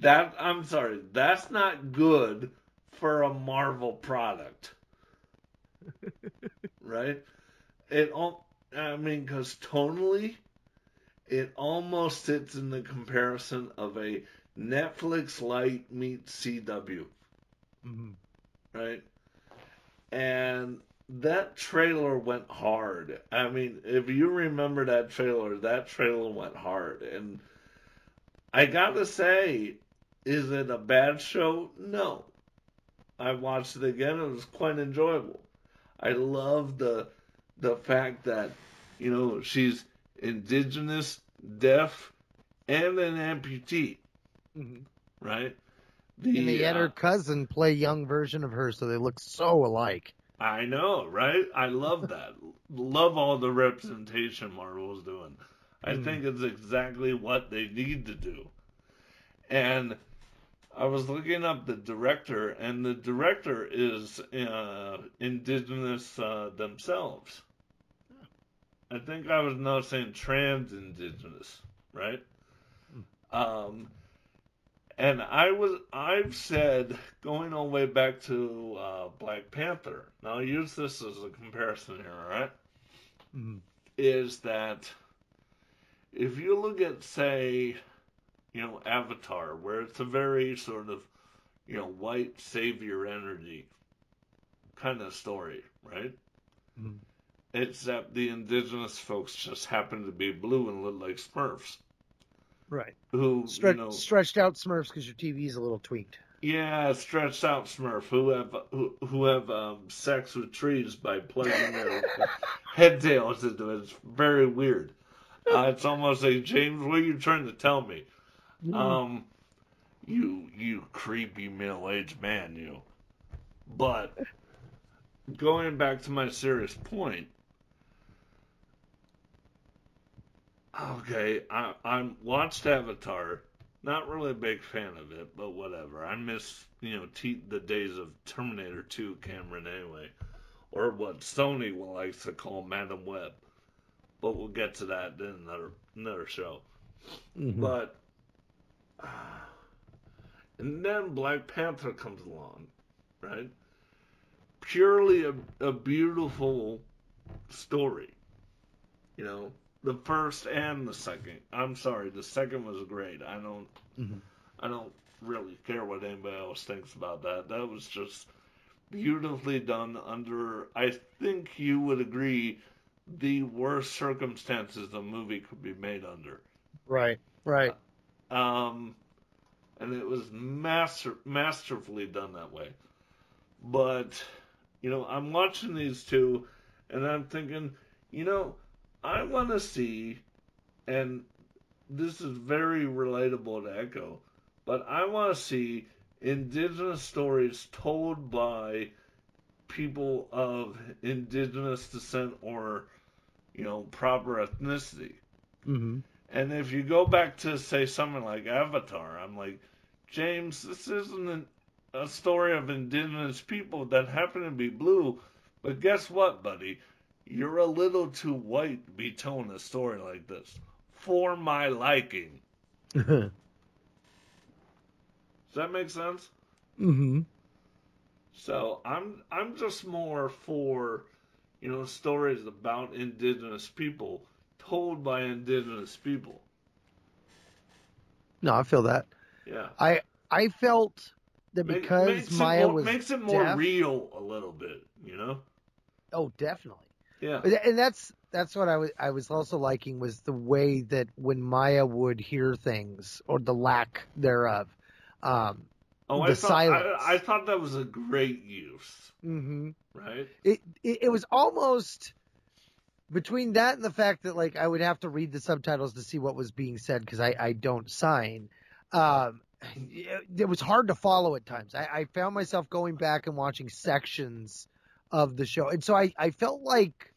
that I'm sorry, that's not good for a Marvel product, right? It all, I mean, because tonally, it almost sits in the comparison of a Netflix light meets CW, Mhm. right? And that trailer went hard. I mean, if you remember that trailer, that trailer went hard. And I gotta say, is it a bad show? No. I watched it again. It was quite enjoyable. I love the the fact that you know she's indigenous, deaf, and an amputee, Mhm. right? and they had uh, her cousin play young version of her, so they look so alike. I know, right? I love that. love all the representation Marvel's doing. I Hmm. think it's exactly what they need to do. And I was looking up the director, and the director is uh, indigenous uh, themselves. I think I was not saying trans indigenous, right? Um, and I was I've said going all the way back to uh, Black Panther. Now I'll use this as a comparison here, all right? Mhm. Is that if you look at say, you know, Avatar, where it's a very sort of, you know, white savior energy kind of story, right? Mhm. Except the indigenous folks just happen to be blue and look like Smurfs. Right. Who Stre- you know Stretched out Smurfs because your TV's a little tweaked. Yeah, stretched out Smurf who have who, who have um, sex with trees by plugging their head tails into it. It's very weird. Uh, it's almost like James, what are you trying to tell me? Mm. Um, you you creepy middle aged man, you. But going back to my serious point. Okay, I I watched Avatar. Not really a big fan of it, but whatever. I miss you know the days of Terminator 2 Cameron anyway, or what Sony likes to call Madame Web. But we'll get to that in another another show. Mhm. But and then Black Panther comes along, right? Purely a, a beautiful story. You know, the first and the second. I'm sorry, the second was great. I don't Mhm. I don't really care what anybody else thinks about that. That was just beautifully done under I think you would agree the worst circumstances a movie could be made under. Right, right. Um, and it was master masterfully done that way. But you know, I'm watching these two, and I'm thinking, you know, I want to see, and this is very relatable to Echo, but I want to see indigenous stories told by people of indigenous descent or, you know, proper ethnicity. Mm-hmm. And if you go back to say something like Avatar, I'm like, James, this isn't an, a story of indigenous people that happen to be blue, but guess what, buddy? You're a little too white to be telling a story like this. For my liking. Does that make sense? mm-hmm. So I'm I'm just more for, you know, stories about indigenous people told by indigenous people. No, I feel that. Yeah. I I felt that because Maya it more, was makes it more deaf- real a little bit, you know? Oh, definitely. Yeah. And that's that's what I was I was also liking was the way that when Maya would hear things or the lack thereof, um, Oh, the I thought silence. I, I thought that was a great use, Mm-hmm. right? It, it it was almost between that and the fact that like I would have to read the subtitles to see what was being said because I I don't sign. Um, it, it was hard to follow at times. I, I found myself going back and watching sections of the show, and so I I felt like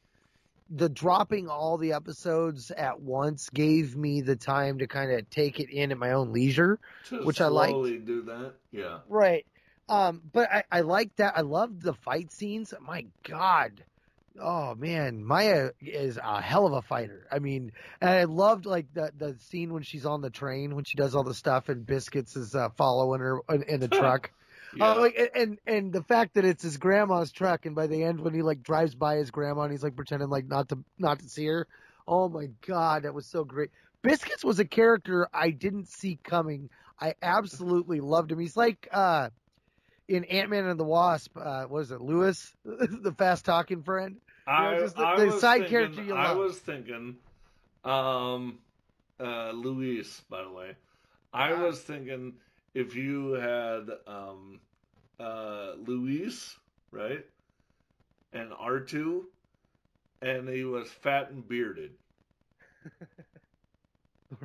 the dropping all the episodes at once gave me the time to kind of take it in at my own leisure, To which I like. do that. Yeah. Right. Um, but I, I like that. I loved the fight scenes. My God. Oh man, Maya is a hell of a fighter. I mean, and I loved like the the scene when she's on the train when she does all the stuff and Biscuits is uh, following her in, in the truck. Yeah. Uh, like and- and the fact that it's his grandma's truck and by the end when he like drives by his grandma and he's like pretending like not to not to see her. Oh my God, that was so great. Biscuits was a character I didn't see coming. I absolutely loved him. He's like uh in Ant Man and the Wasp, uh, what is it, Lewis, the fast talking friend? You know, I, just the, I the was side thinking, character you I was thinking, um, uh, Luis, by the way. I Ah. was thinking if you had um, uh, Luis, right, and R two, and he was fat and bearded.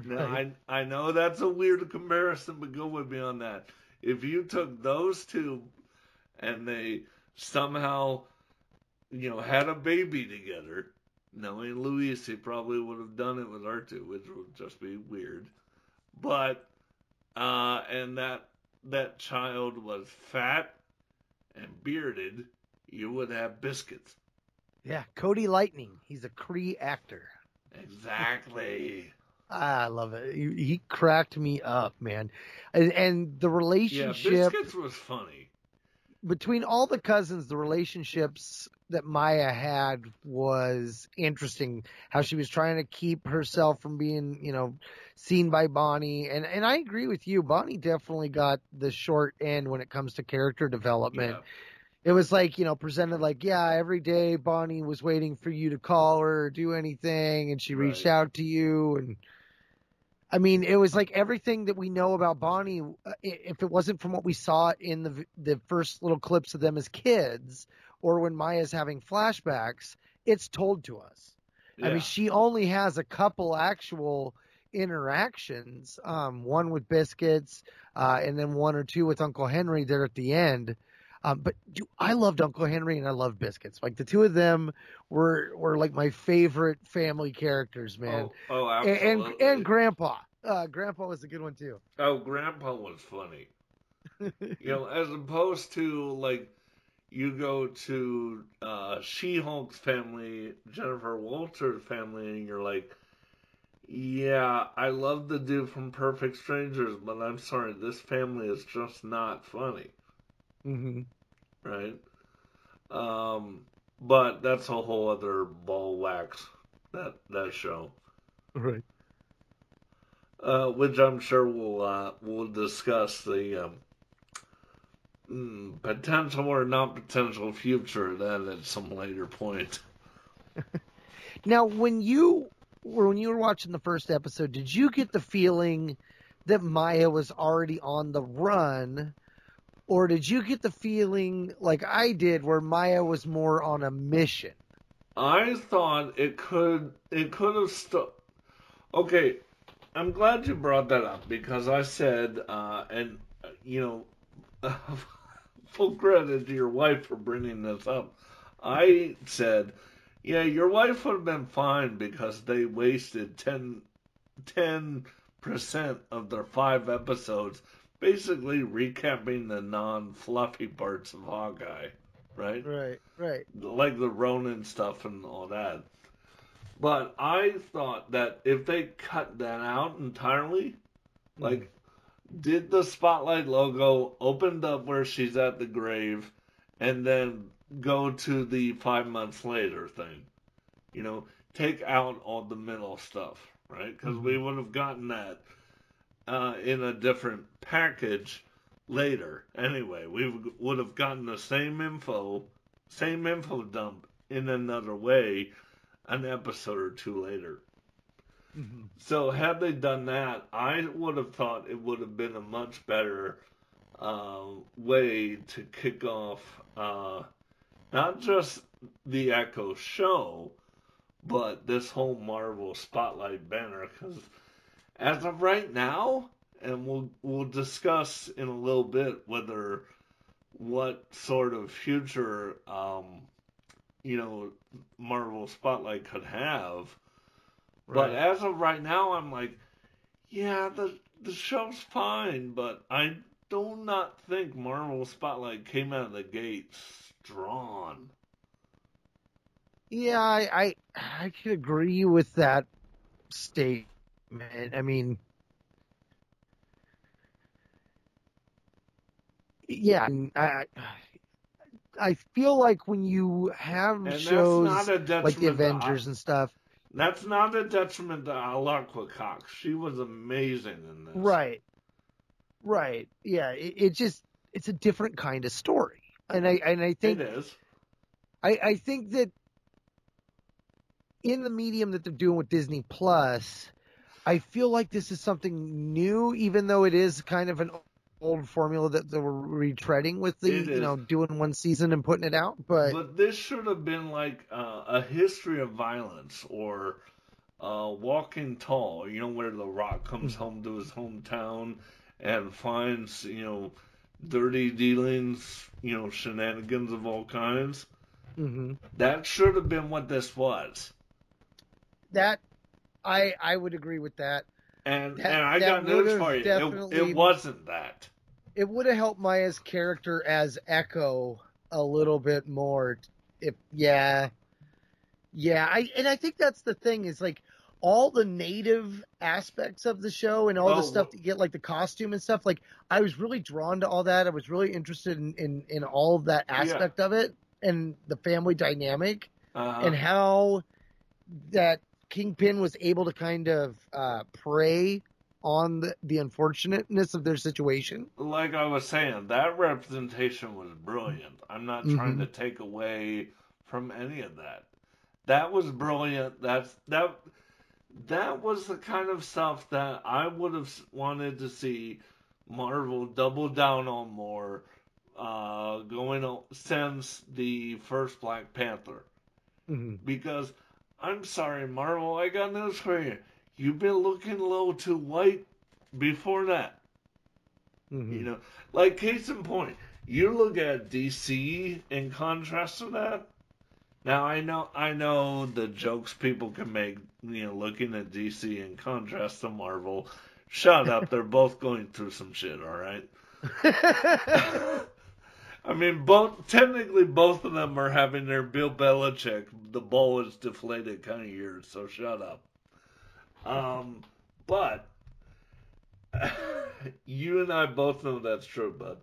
Now I I know that's a weird comparison, but go with me on that. If you took those two, and they somehow, you know, had a baby together, knowing Luis, he probably would have done it with R2, which would just be weird. But uh, and that that child was fat and bearded, you would have biscuits. Yeah, Cody Lightning. He's a Cree actor. Exactly. I love it. He, he cracked me up, man. And, and the yeah, relationship biscuits was funny. between all the cousins, the relationships that Maya had was interesting. How she was trying to keep herself from being, you know, seen by Bonnie. And and I agree with you. Bonnie definitely got the short end when it comes to character development. Yeah. It was like, you know, presented like, yeah, every day Bonnie was waiting for you to call her or do anything, and she reached out to you. And I mean, it was like everything that we know about Bonnie. uh, If it wasn't from what we saw in the the first little clips of them as kids, or when Maya's having flashbacks, it's told to us. I mean, she only has a couple actual interactions. Um, one with Biscuits, uh, and then one or two with Uncle Henry there at the end. Um, but do, I loved Uncle Henry and I loved Biscuits. Like the two of them were were like my favorite family characters, man. Oh, oh, and, and and Grandpa. Uh, Grandpa was a good one too. Oh, Grandpa was funny. you know, as opposed to like you go to uh, She-Hulk's family, Jennifer Walter's family, and you're like, yeah, I love the dude from Perfect Strangers, but I'm sorry, this family is just not funny, hmm right? Um, but that's a whole other ball wax that that show. Right. uh, which I'm sure we'll uh, we'll discuss the um, mm, potential or not potential future that at some later point. Now, when you were when you were watching the first episode, did you get the feeling that Maya was already on the run, or did you get the feeling like I did, where Maya was more on a mission? I thought it could it could have st- Okay, I'm glad you brought that up because I said uh, and uh, you know full credit to your wife for bringing this up. I said, yeah, your wife would have been fine because they wasted 10 percent of their five episodes basically recapping the non-fluffy parts of Hawkeye, right? Right, right. like the Ronin stuff and all that. But I thought that if they cut that out entirely, like did the spotlight logo opened up where she's at the grave and then go to the five months later thing. You know, take out all the middle stuff, right? Because we would have gotten that uh, in a different package later. Anyway, we would have gotten the same info, same info dump in another way, an episode or two later. So had they done that, I would have thought it would have been a much better uh, way to kick off uh, not just the Echo show, but this whole Marvel Spotlight banner. Because as of right now, and we'll we'll discuss in a little bit whether what sort of future um, you know Marvel Spotlight could have. But as of right now, I'm like, yeah, the the show's fine, but I do not think Marvel Spotlight came out of the gate strong. Yeah, I I, I could agree with that statement. I mean, yeah, I I- I feel like when you have And shows like the Avengers and stuff, That's not a detriment to Alaqua Cox. She was amazing in this. right, right, yeah, it, it just it's a different kind of story, and I and I think It is. I, I think that in the medium that they're doing with Disney Plus, I feel like this is something new, even though it is kind of an old formula that they were retreading with the you know doing one season and putting it out. But, But this should have been like uh, a history of violence or uh, Walking Tall, you know, where The Rock comes Hmm. home to his hometown and finds, you know, dirty dealings, you know, shenanigans of all kinds. Mhm. That should have been what this was. that I I would agree with that. And That- and I got news for you. It, it wasn't that. It would have helped Maya's character as Echo a little bit more. If yeah, yeah, I and I think that's the thing is like all the native aspects of the show and all Oh, the stuff that you get like the costume and stuff. Like I was really drawn to all that. I was really interested in in, in all of that aspect of it and the family dynamic Uh-huh. and how that Kingpin was able to kind of uh, prey on the, the unfortunateness of their situation. like I was saying, that representation was brilliant. I'm not trying Mhm. to take away from any of that. That was brilliant. That's that that was the kind of stuff that I would have wanted to see Marvel double down on more uh, going on since the first Black Panther Mm-hmm. because I'm sorry, Marvel. I got news for you. You've been looking a little too white before that. Mm-hmm. You know, like case in point, you look at DC in contrast to that. Now I know I know the jokes people can make, you know, looking at DC in contrast to Marvel. Shut up, they're both going through some shit, all right? I mean, both technically both of them are having their Bill Belichick, the ball is deflated kind of years. So shut up. Um, but you and I both know that's true, bud.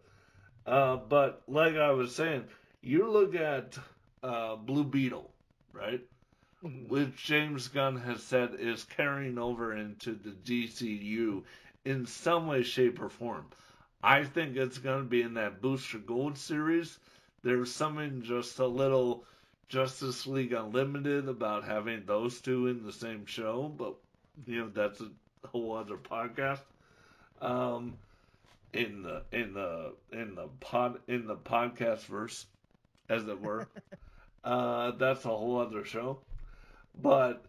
Uh, but like I was saying, you look at uh, Blue Beetle, right? Which James Gunn has said is carrying over into the DCU in some way, shape, or form. I think it's going to be in that Booster Gold series. There's something just a little Justice League Unlimited about having those two in the same show, but you know that's a whole other podcast. Um, in the in the in the pod in the podcast verse, as it were. uh, that's a whole other show. But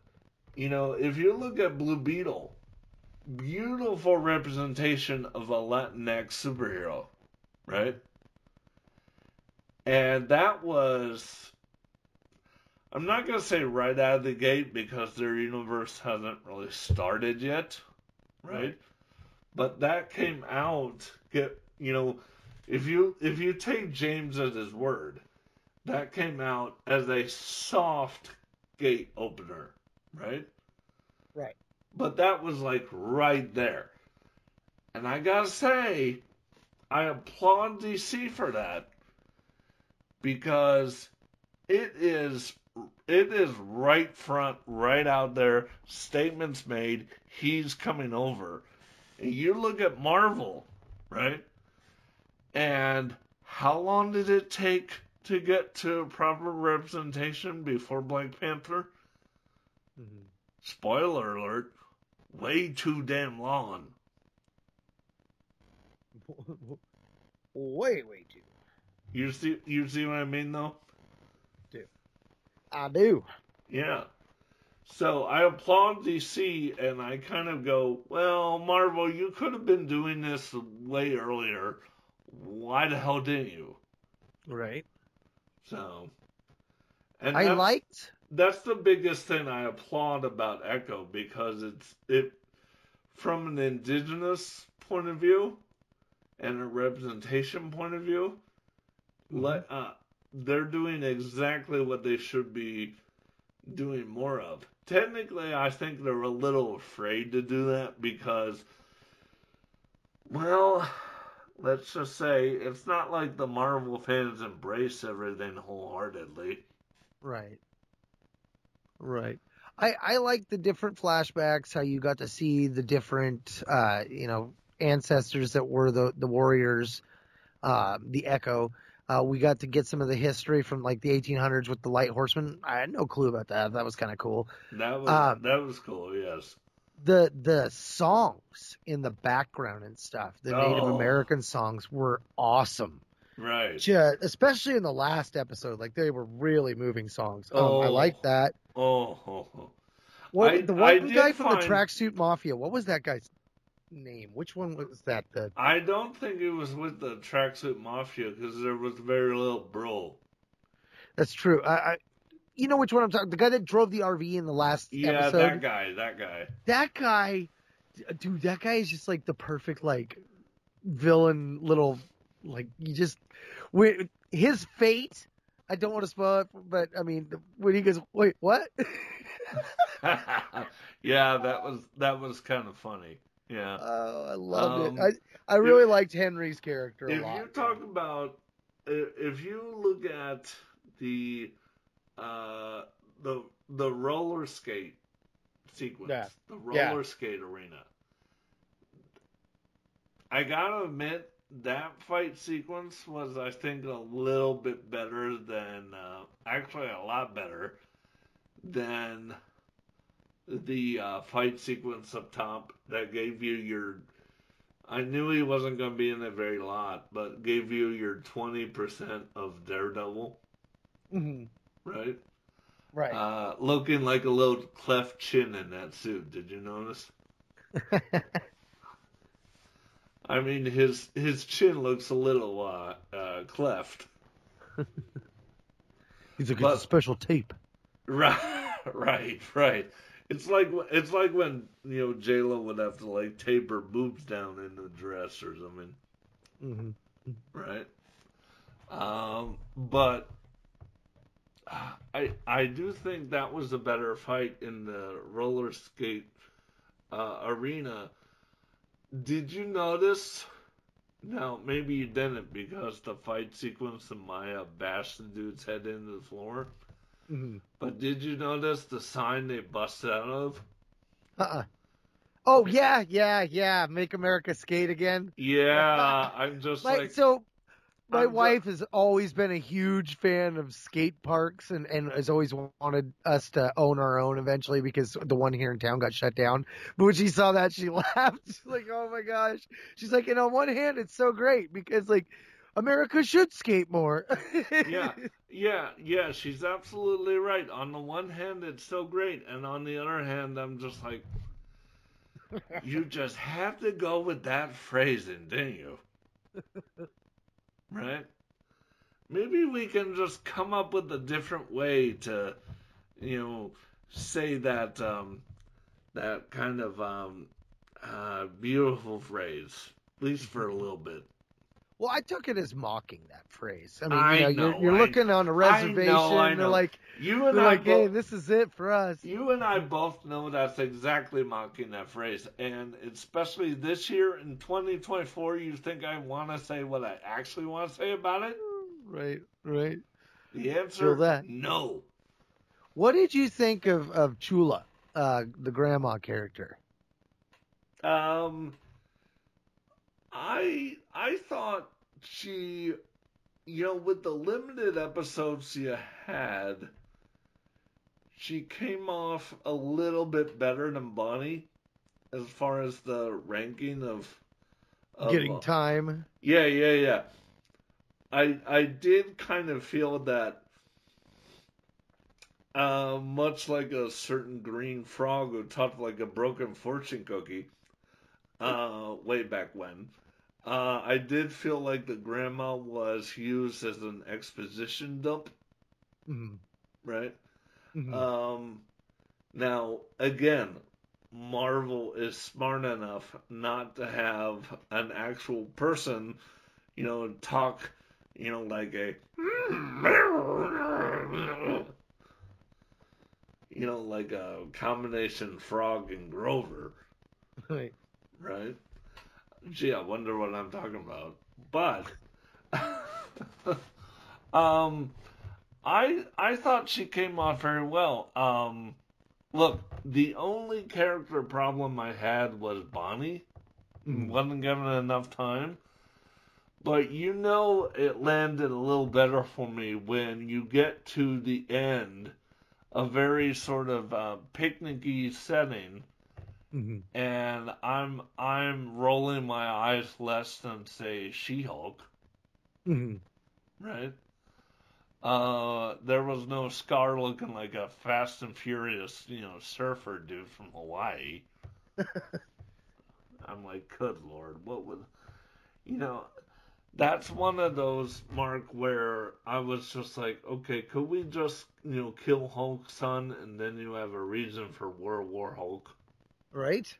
you know, if you look at Blue Beetle, beautiful representation of a Latinx superhero, right? And that was, I'm not going to say right out of the gate because their universe hasn't really started yet, right? But that came out, get you know, if you if you take James at his word, that came out as a soft gate opener, right? Right. But that was like right there. And I gotta say, I applaud DC for that because it is it is right front, right out there, statements made, he's coming over. And you look at Marvel, right? And how long did it take to get to proper representation before Black Panther? Mm-hmm. Spoiler alert, way too damn long. way, way too. You see you see what I mean though? Do. I do. Yeah. So I applaud DC and I kind of go, well, Marvel, you could have been doing this way earlier. Why the hell didn't you? Right. So and I that's- liked that's the biggest thing I applaud about Echo because it's it from an indigenous point of view and a representation point of view. Let uh, they're doing exactly what they should be doing more of. Technically, I think they're a little afraid to do that because, well, let's just say it's not like the Marvel fans embrace everything wholeheartedly. Right. Right. I, I like the different flashbacks, how you got to see the different, uh, you know, ancestors that were the, the warriors, uh, the Echo. Uh, we got to get some of the history from like the 1800s with the Light horsemen. I had no clue about that. That was kind of cool. That was Um, that was cool. Yes. The the songs in the background and stuff, the Native Oh. American songs were awesome. Right. Ju- especially in the last episode, like they were really moving songs. Um, I Oh. like that. Oh, oh, oh. What I- the one guy from find- the Tracksuit Mafia? What was that guy's name? Which one was that? The I don't think it was with the tracksuit mafia because there was very little bro. that's true. I, I, you know which one I'm talking. The guy that drove the RV in the last Yeah, episode. that guy. That guy. That guy, dude. That guy is just like the perfect like villain. Little like you just his fate. I don't want to spoil it, but I mean when he goes, wait, what? yeah, that was that was kind of funny. Yeah. Oh, I loved Um, it. I I really liked Henry's character a if lot. you talk about if you look at the uh the the roller skate sequence Yeah. the Yeah. roller skate arena i gotta admit that fight sequence was i think a little bit better than uh, actually a lot better than the uh, fight sequence up top that gave you your I knew he wasn't going to be in it very lot, but gave you your 20% of Daredevil, Mhm. right? Right. Uh, looking like a little cleft chin in that suit. Did you notice? I mean, his his chin looks a little uh, uh, cleft. He's like, But- a special tape. Right, right, right. It's like it's like when you know J Lo would have to like tape her boobs down in the dress or something, hmm right? Um, but I I do think that was a better fight in the roller skate uh, arena. Did you notice? Now maybe you didn't because the fight sequence of Maya bashed the dude's head into the floor. hmm But did you notice the sign they busted out of? Uh-uh. Oh yeah, yeah, yeah. Make America skate again. Yeah, I'm just Like, like, so, my wife has always been a huge fan of skate parks and, and has always wanted us to own our own eventually because the one here in town got shut down. But when she saw that, she laughed. She's like, "Oh my gosh!" She's like, "And on one hand, it's so great because like America should skate more." yeah, yeah, yeah. She's absolutely right. On the one hand, it's so great, and on the other hand, I'm just like, you just have to go with that phrasing, didn't you? Right? Maybe we can just come up with a different way to, you know, say that um, that kind of um, uh, beautiful phrase, at least for a little bit. Well, I took it as mocking that phrase. I mean, I you know, know, you're, you're I- looking on a reservation. know, I They're like, You and I like, hey, this is it for us. You and I both know that's exactly mocking that phrase, and especially this year in 2024, you think I want to say what I actually want to say about it? Right, right. The answer, that. no. What did you think of of Chula, uh, the grandma character? Um, I I thought she, you know, with the limited episodes she had, she came off a little bit better than Bonnie, as far as the ranking of, of Getting uh, time. Yeah, yeah, yeah. I I did kind of feel that uh, much like a certain green frog who talked like a broken fortune cookie uh, way back when. Uh, I did feel like the grandma was used as an exposition dump, Mhm. right? Mhm. Um, now, again, Marvel is smart enough not to have an actual person, you know, talk, you know, like a, you know, like a combination frog and Grover, Right. right? Gee, I wonder what I'm talking about. But, um, I I thought she came off very well. Um, look, the only character problem I had was Bonnie. Mhm. wasn't given enough time. But you know it landed a little better for me when you get to the end, a very sort of uh, picnicky setting, Mhm. and I'm I'm rolling my eyes less than say She-Hulk, Mhm. right? Uh, there was no Skaar looking like a Fast and Furious, you know, surfer dude from Hawaii. I'm like, good lord, what would, you know, that's one of those Mark where I was just like, okay, could we just, you know, kill Hulk's son and then you have a reason for World War Hulk? Right.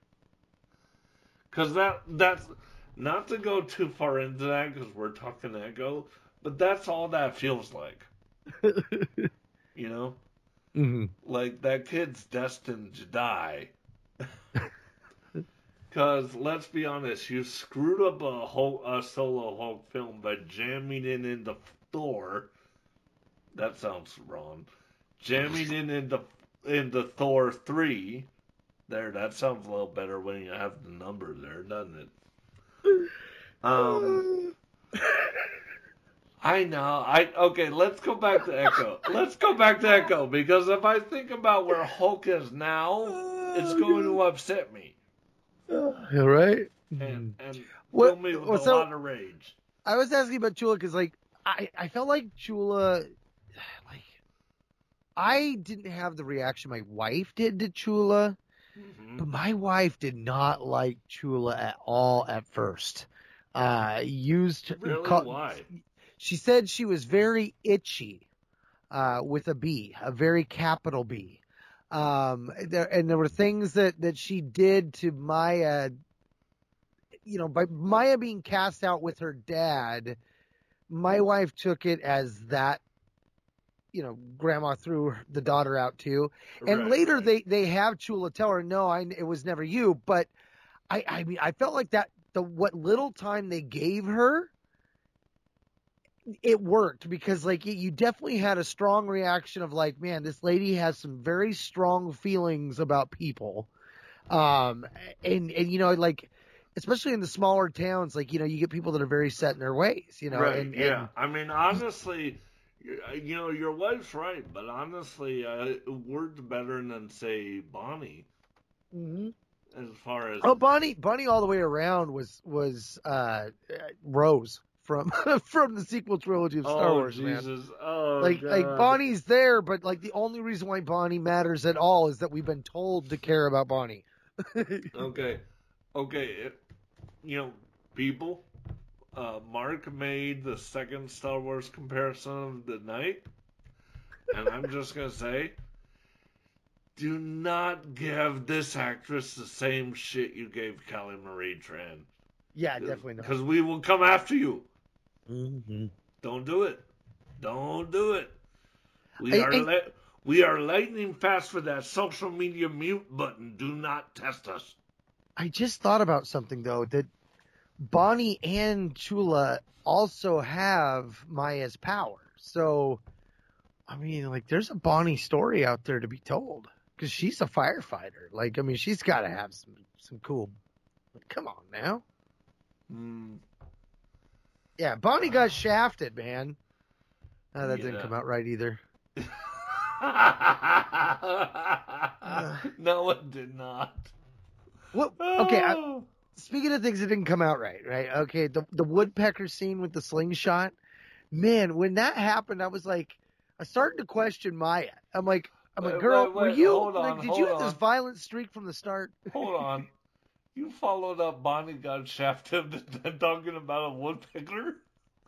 Because that that's not to go too far into that because we're talking Echo, but that's all that feels like. you know, Mhm. like that kid's destined to die. Because let's be honest, you screwed up a whole a solo Hulk film by jamming it into Thor. That sounds wrong. Jamming it into into Thor three. There, that sounds a little better when you have the number there, doesn't it? Um, I know. I okay. Let's go back to Echo. Let's go back to Echo because if I think about where Hulk is now, it's going to upset me All right. and and What- fill me with well, a so- lot of rage. I was asking about Chula because, like, I, I felt like Chula, like, I didn't have the reaction my wife did to Chula, Mm-hmm. but my wife did not like Chula at all at first. Uh, used Really? ca- Why? She said she was very itchy, uh, with a B, a very capital B. Um, there, and there were things that, that she did to Maya, you know, by Maya being cast out with her dad, my wife took it as that, you know, grandma threw the daughter out too. And Right, later they, they have Chula tell her, no, I, it was never you. But I, I mean, I felt like that, the, what little time they gave her, it worked because like you definitely had a strong reaction of like man this lady has some very strong feelings about people um and and you know like especially in the smaller towns like you know you get people that are very set in their ways you know right, and, yeah. I mean, honestly, you you know, your wife's right, but honestly, uh, worked better than say Bonnie. Mhm. as far as oh bonnie bonnie all the way around was was uh rose from from the sequel trilogy of star oh wars man. Jesus, oh like like bonnie's there but like the only reason why bonnie matters at all is that we've been told to care about bonnie. Okay, okay, it, you know, people. Uh, Mark made the second Star Wars comparison of the night, and I'm just gonna say, do not give this actress the same shit you gave Kelly Marie Tran, yeah definitely not because we will come after you. mm-hmm. Don't do it. Don't do it. We I- are I- li- we are lightning fast for that social media mute button. Do not test us. I just thought about something though that Bonnie and Chula also have Maya's power. So, I mean, like, there's a Bonnie story out there to be told because she's a firefighter. Like, I mean, she's got to have some some cool. Come on now. Hmm. Yeah, Bonnie got shafted, man. Oh, that Yeah. didn't come out right either. no, it did not. What? Okay, I, speaking of things that didn't come out right, right? Okay, the the woodpecker scene with the slingshot, man, when that happened, I was like, I started to question Maya. I'm like, I'm like, Wait, girl, wait, were you hold like, did you have this violent streak from the start? Hold on. You followed up Bonnie got shafted talking about a woodpecker?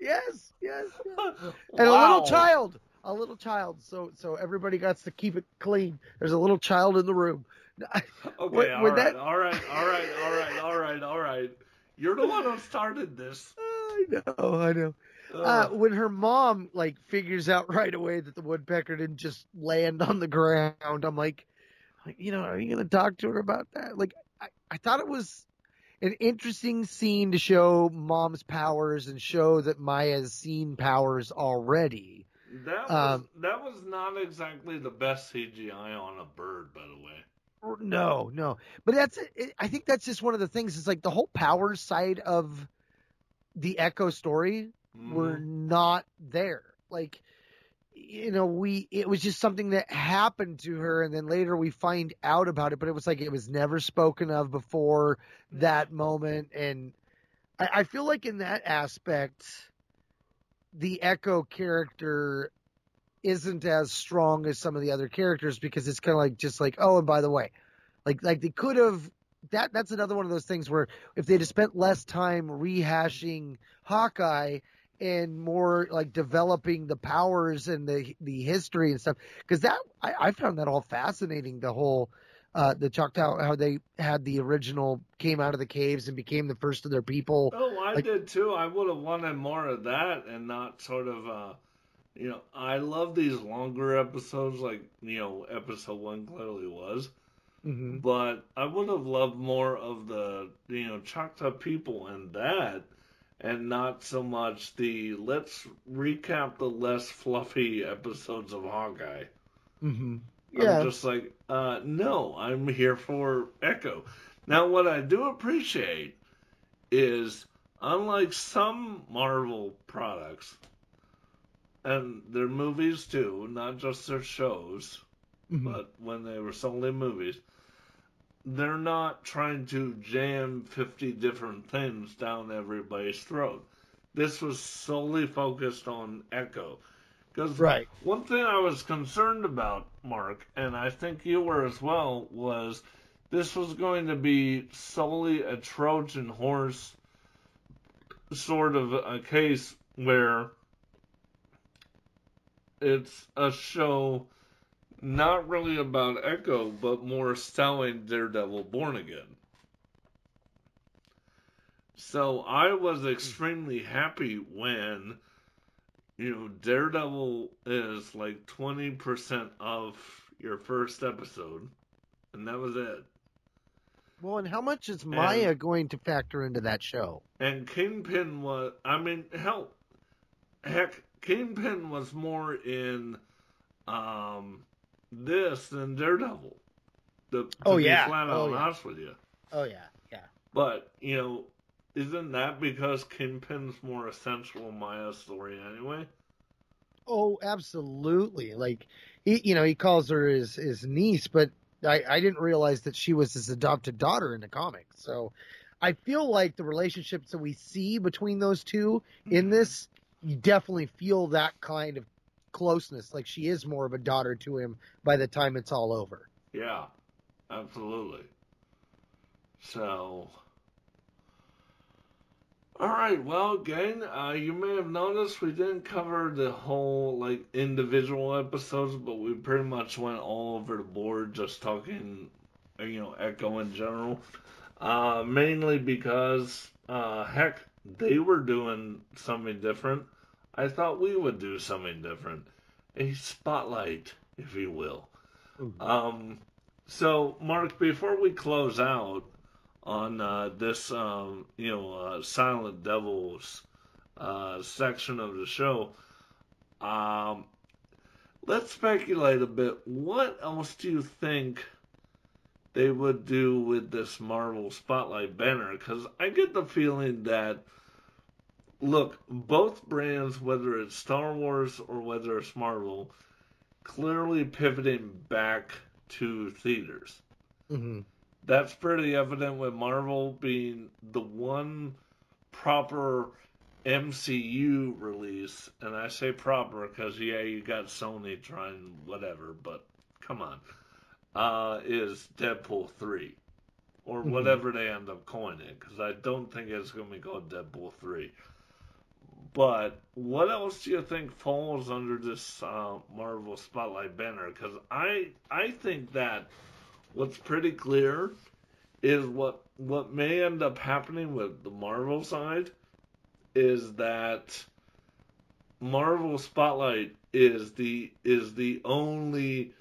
Yes, yes. yes. And a little child, a little child. So so everybody got to keep it clean. There's a little child in the room. Okay, all right, that- all right, all right, all right, all right, all right. You're the one who started this. I know, I know. Uh, when her mom like figures out right away that the woodpecker didn't just land on the ground, I'm like, like you know, are you gonna talk to her about that? Like, I, I thought it was an interesting scene to show mom's powers and show that Maya's seen powers already. That was Um, that was not exactly the best CGI on a bird, by the way. No, no, but that's it, I think that's just one of the things. It's like the whole powers side of the Echo story were mm-hmm. not there. Like, you know, we it was just something that happened to her, and then later we find out about it. But it was like it was never spoken of before that mm-hmm. moment, and I, I feel like in that aspect, the Echo character isn't as strong as some of the other characters because it's kind of like just like oh and by the way like like they could have that that's another one of those things where if they'd have spent less time rehashing Hawkeye and more like developing the powers and the the history and stuff because that I, I found that all fascinating the whole uh the Choctaw how they had the original came out of the caves and became the first of their people Oh, I Like- did too. I would have wanted more of that and not sort of, uh, you know, I love these longer episodes like, you know, episode one clearly was. Mhm. But I would have loved more of the, you know, Choctaw people and that and not so much the let's recap the less fluffy episodes of Hawkeye. mm-hmm. yeah I'm just like, uh, no, I'm here for Echo. Now, what I do appreciate is, unlike some Marvel products, and their movies too, not just their shows, Mhm. but when they were solely movies, they're not trying to jam 50 different things down everybody's throat. This was solely focused on Echo. Because Right. one thing I was concerned about, Mark, and I think you were as well, was this was going to be solely a Trojan horse sort of a case where it's a show not really about Echo, but more selling Daredevil Born Again. So I was extremely happy when, you know, Daredevil is like 20% of your first episode, and that was it. Well, and how much is Maya going to factor into that show? And Kingpin was, I mean, hell, heck, Kingpin was more in um, this than Daredevil. To, to Oh, yeah. flat Oh, out yeah. honest with you. Oh yeah, yeah. But, you know, isn't that because Kingpin's more essential in Maya's story anyway? Oh, absolutely. Like he, you know, he calls her his his niece, but I I didn't realize that she was his adopted daughter in the comics. So I feel like the relationships that we see between those two in this, you definitely feel that kind of closeness. Like she is more of a daughter to him by the time it's all over. Yeah, absolutely. So, all right, well, gang, uh, you may have noticed we didn't cover the whole like individual episodes, but we pretty much went all over the board, just talking, you know, Echo in general. Uh, mainly because, uh, heck, they were doing something different. I thought we would do something different, a spotlight, if you will. Um, so, Mark, before we close out on uh, this, um, you know, uh, Silent Devils uh, section of the show, um, let's speculate a bit. What else do you think they would do with this Marvel Spotlight banner? Because I get the feeling that, look, both brands, whether it's Star Wars or whether it's Marvel, clearly pivoting back to theaters. Mm-hmm. That's pretty evident with Marvel being the one proper MCU release, and I say proper because yeah, you got Sony trying whatever, but come on, uh, is Deadpool three or Mhm. whatever they end up calling it because I don't think it's going to be called Deadpool three. But what else do you think falls under this uh, Marvel Spotlight banner? Because I I think that what's pretty clear is what what may end up happening with the Marvel side is that Marvel Spotlight is the is the only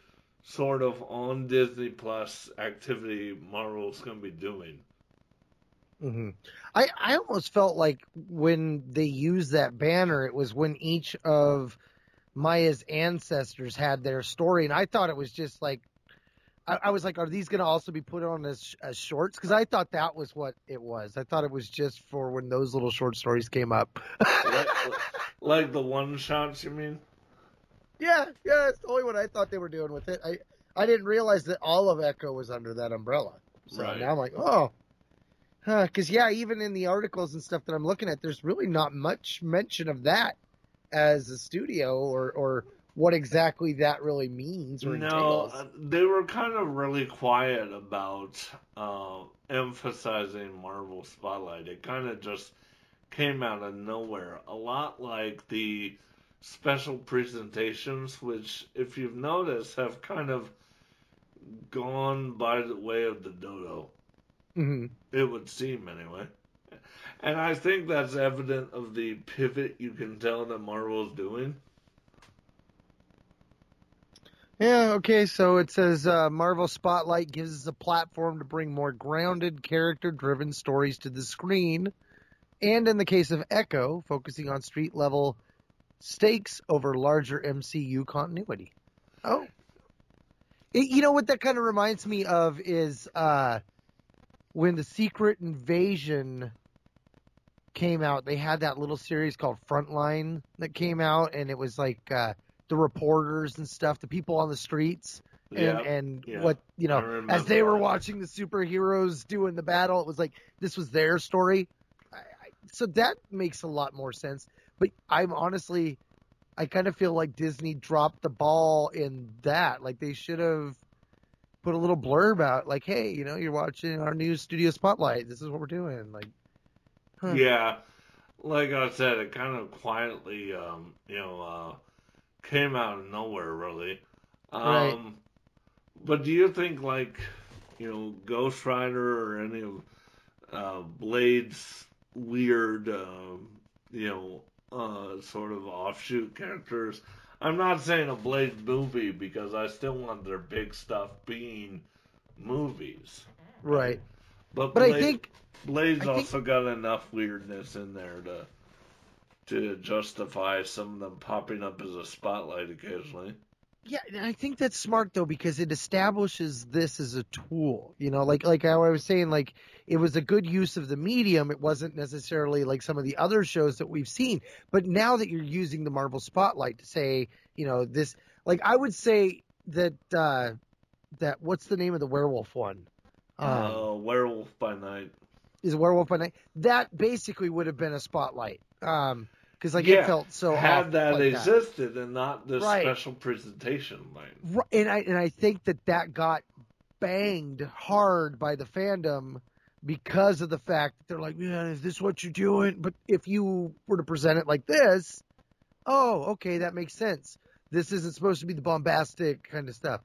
sort of on Disney Plus activity Marvel's going to be doing. Hmm I, I almost felt like when they used that banner, it was when each of Maya's ancestors had their story, and I thought it was just like, I, I was like, are these going to also be put on as, as shorts? Because I thought that was what it was. I thought it was just for when those little short stories came up. like, like the one shots, you mean? yeah, yeah, that's totally what I thought they were doing with it. I I didn't realize that all of Echo was under that umbrella. So Right. now I'm like, oh, because yeah, even in the articles and stuff that I'm looking at, there's really not much mention of that as a studio or or what exactly that really means or No, entails. uh, they were kind of really quiet about uh, emphasizing Marvel Spotlight. It kind of just came out of nowhere. A lot like the special presentations, which, if you've noticed, have kind of gone by the way of the dodo. Hmm It would seem, anyway. And I think that's evident of the pivot you can tell that Marvel's doing. Yeah, okay, so it says uh, Marvel Spotlight gives us a platform to bring more grounded, character driven stories to the screen. And in the case of Echo, focusing on street level stakes over larger MCU continuity. Oh. It, you know what that kind of reminds me of is uh, when the Secret Invasion came out, they had that little series called Frontline that came out, and it was like uh, the reporters and stuff, the people on the streets, and, Yeah, and yeah. what you know, as they were that. watching the superheroes doing the battle, it was like this was their story. I, I, so that makes a lot more sense. But I'm honestly, I kind of feel like Disney dropped the ball in that. Like they should have put a little blurb out, like, "Hey, you know, you're watching our new studio spotlight. This is what we're doing." Like, huh. Yeah, like I said, it kind of quietly, um, you know, uh, came out of nowhere, really. Um, Right. But do you think, like, you know, Ghost Rider or any of uh, Blade's weird, um, you know, uh, sort of offshoot characters? I'm not saying a Blade movie because I still want their big stuff being movies. right? But, But I think- Blade's I think- also got enough weirdness in there to to justify some of them popping up as a spotlight occasionally. Yeah, and I think that's smart though because it establishes this as a tool. You know, like like how I was saying, like it was a good use of the medium. It wasn't necessarily like some of the other shows that we've seen. But now that you're using the Marvel Spotlight to say, you know, this, like I would say that uh that what's the name of the werewolf one? Um, uh, Werewolf by Night. is werewolf by night. That basically would have been a spotlight. Um, because like yeah, it felt so had that like existed and not this Right. special presentation. Like, Ri- and I and I think that that got banged hard by the fandom because of the fact that they're like, man, is this what you're doing? But if you were to present it like this, oh, okay, that makes sense. This isn't supposed to be the bombastic kind of stuff.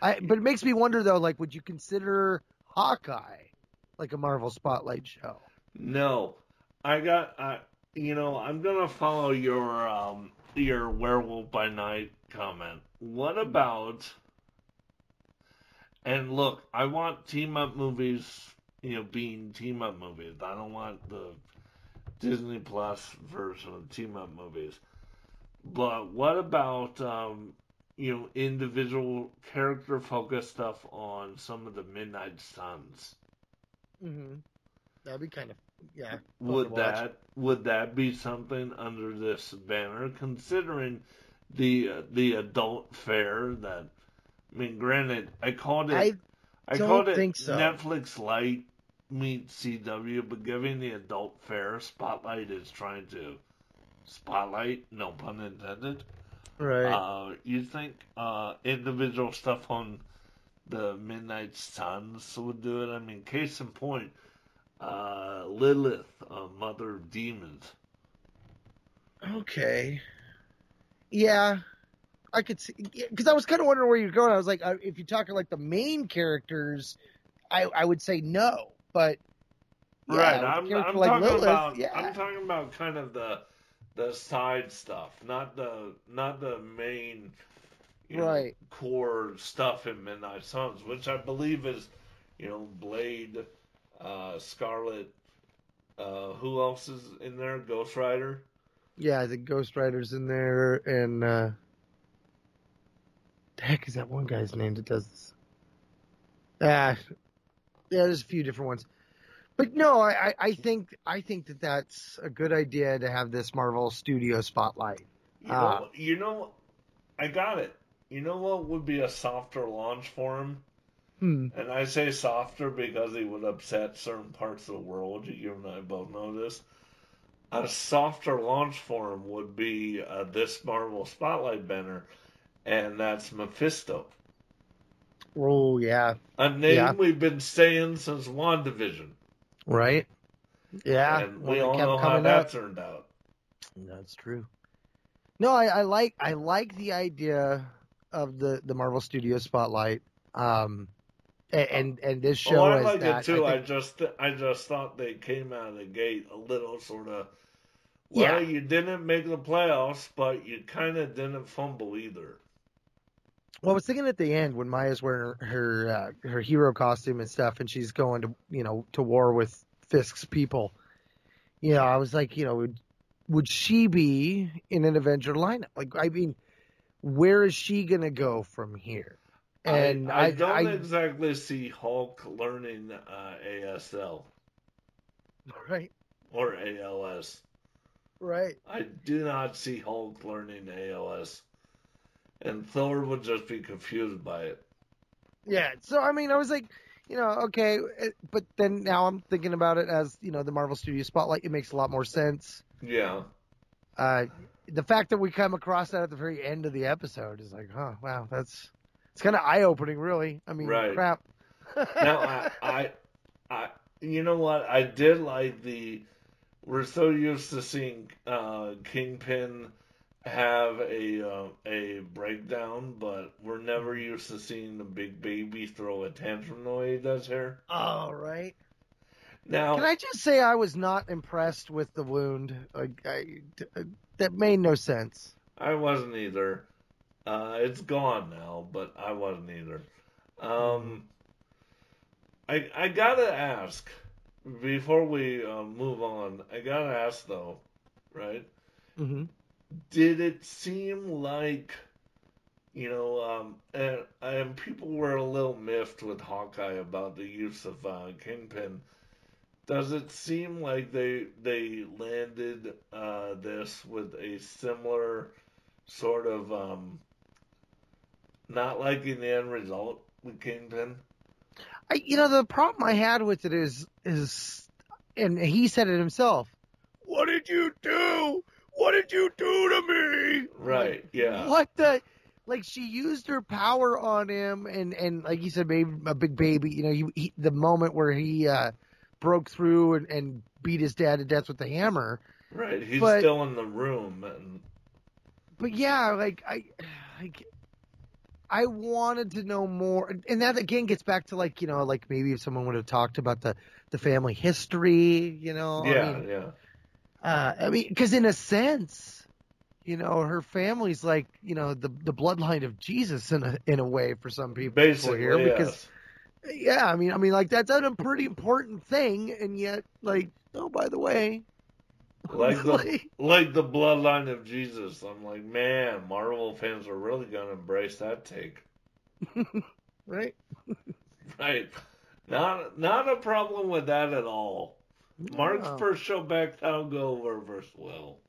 I but it makes me wonder though, like, would you consider Hawkeye like a Marvel Spotlight show? no, I got, I, you know, I'm gonna follow your um your Werewolf by Night comment. What about? And look, I want team up movies, you know, being team up movies. I don't want the Disney Plus version of team up movies. But what about um, you know, individual character focused stuff on some of the Midnight Suns? Mm-hmm. That'd be kind of yeah. Would that would that be something under this banner, considering the uh, the adult fare that? I mean, granted, I called it. I I called it so. Netflix Light meets CW, but giving the adult fare spotlight is trying to spotlight, no pun intended. Right. Uh, you think uh, individual stuff on the Midnight Suns would do it? I mean, case in point, uh, Lilith, uh, Mother of Demons. Okay. Yeah, I could see because I was kind of wondering where you're going. I was like, uh, if you're talking like the main characters, I I would say no, but yeah, right, I'm, I'm like talking Lilith, about yeah. I'm talking about kind of the the side stuff, not the not the main you know, Right. core stuff in Midnight Suns, which I believe is you know Blade, uh, Scarlet. Uh, who else is in there? Ghost Rider. yeah, the Ghost Rider's in there, and uh, the heck is that one guy's name that does this? Ah, yeah, there's a few different ones. But no, I, I- think I think that that's a good idea to have this Marvel Studio spotlight. You know, you know, I got it. You know what would be a softer launch for him? Hmm. And I say softer because he would upset certain parts of the world. You and I both know this. A softer launch for him would be uh, this Marvel Spotlight banner, and that's Mephisto. Oh yeah, A name Yeah. we've been saying since WandaVision. right. Yeah, and we all know how that up. turned out. That's true. No, I, I like I like the idea of the the Marvel Studio spotlight. Um, and and this show oh, I is like that. it too. I, think- just I just thought they came out of the gate a little sort of. Well, Yeah. you didn't make the playoffs, but you kind of didn't fumble either. well, I was thinking at the end when Maya's wearing her her, uh, her hero costume and stuff, and she's going to you know to war with Fisk's people. You know, I was like, you know, would would she be in an Avenger lineup? Like, I mean, where is she gonna go from here? And I, I don't I- exactly see Hulk learning uh, ASL right, or ALS. right. I do not see Hulk learning ALS, and Thor would just be confused by it. Yeah. So I mean, I was like, you know, okay, eh, but then now I'm thinking about it as you know the Marvel Studios spotlight. It makes a lot more sense. Yeah. Uh, the fact that we come across that at the very end of the episode is like, huh, wow, that's it's kind of eye opening, really. I mean, Right. crap. now I, I, I, you know what? I did like the. We're so used to seeing uh, Kingpin have a uh, a breakdown, but we're never used to seeing the big baby throw a tantrum the way he does here. All right. Now, Can I just say I was not impressed with the wound? Like, I, that made no sense. I wasn't either. Uh, it's gone now, but I wasn't either. Um, I I gotta ask before we uh, move on. I gotta ask though, right? Mm-hmm. Did it seem like, you know, um, and, and people were a little miffed with Hawkeye about the use of uh, Kingpin. Does it seem like they they landed uh, this with a similar sort of um, not liking the end result with Kingpin? I, you know, the problem I had with it is, is, and he said it himself. What did you do? What did you do to me? Right. Yeah. What the? Like she used her power on him, and and like you said, maybe a big baby. You know, he, he the moment where he uh, broke through and, and beat his dad to death with the hammer. Right. He's But- still in the room, and But yeah, like I, like I wanted to know more, and that again gets back to like you know, like maybe if someone would have talked about the the family history, you know. yeah, I mean, yeah. uh, I mean, because in a sense, you know, her family's like you know the the bloodline of Jesus in a in a way for some people Basically, here yes. because. Yeah, I mean, I mean, like that's a pretty important thing, and yet, like, oh, by the way, like the like the bloodline of Jesus. I'm like, man, Marvel fans are really gonna embrace that take, right? right? Not not a problem with that at all. Mark's first show back, that'll go over verse well.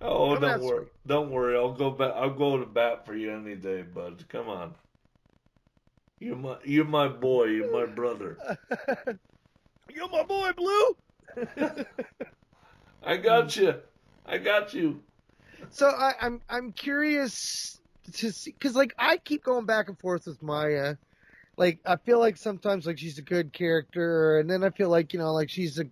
Oh, Come don't on, worry, don't worry. I'll go back. I'll go to bat for you any day, bud. Come on. You're my, you're my boy. You're my brother. You're my boy, Blue. I got you. I got you. So I, I'm I'm curious to see because like I keep going back and forth with Maya. Like I feel like sometimes like she's a good character, and then I feel like you know like she's a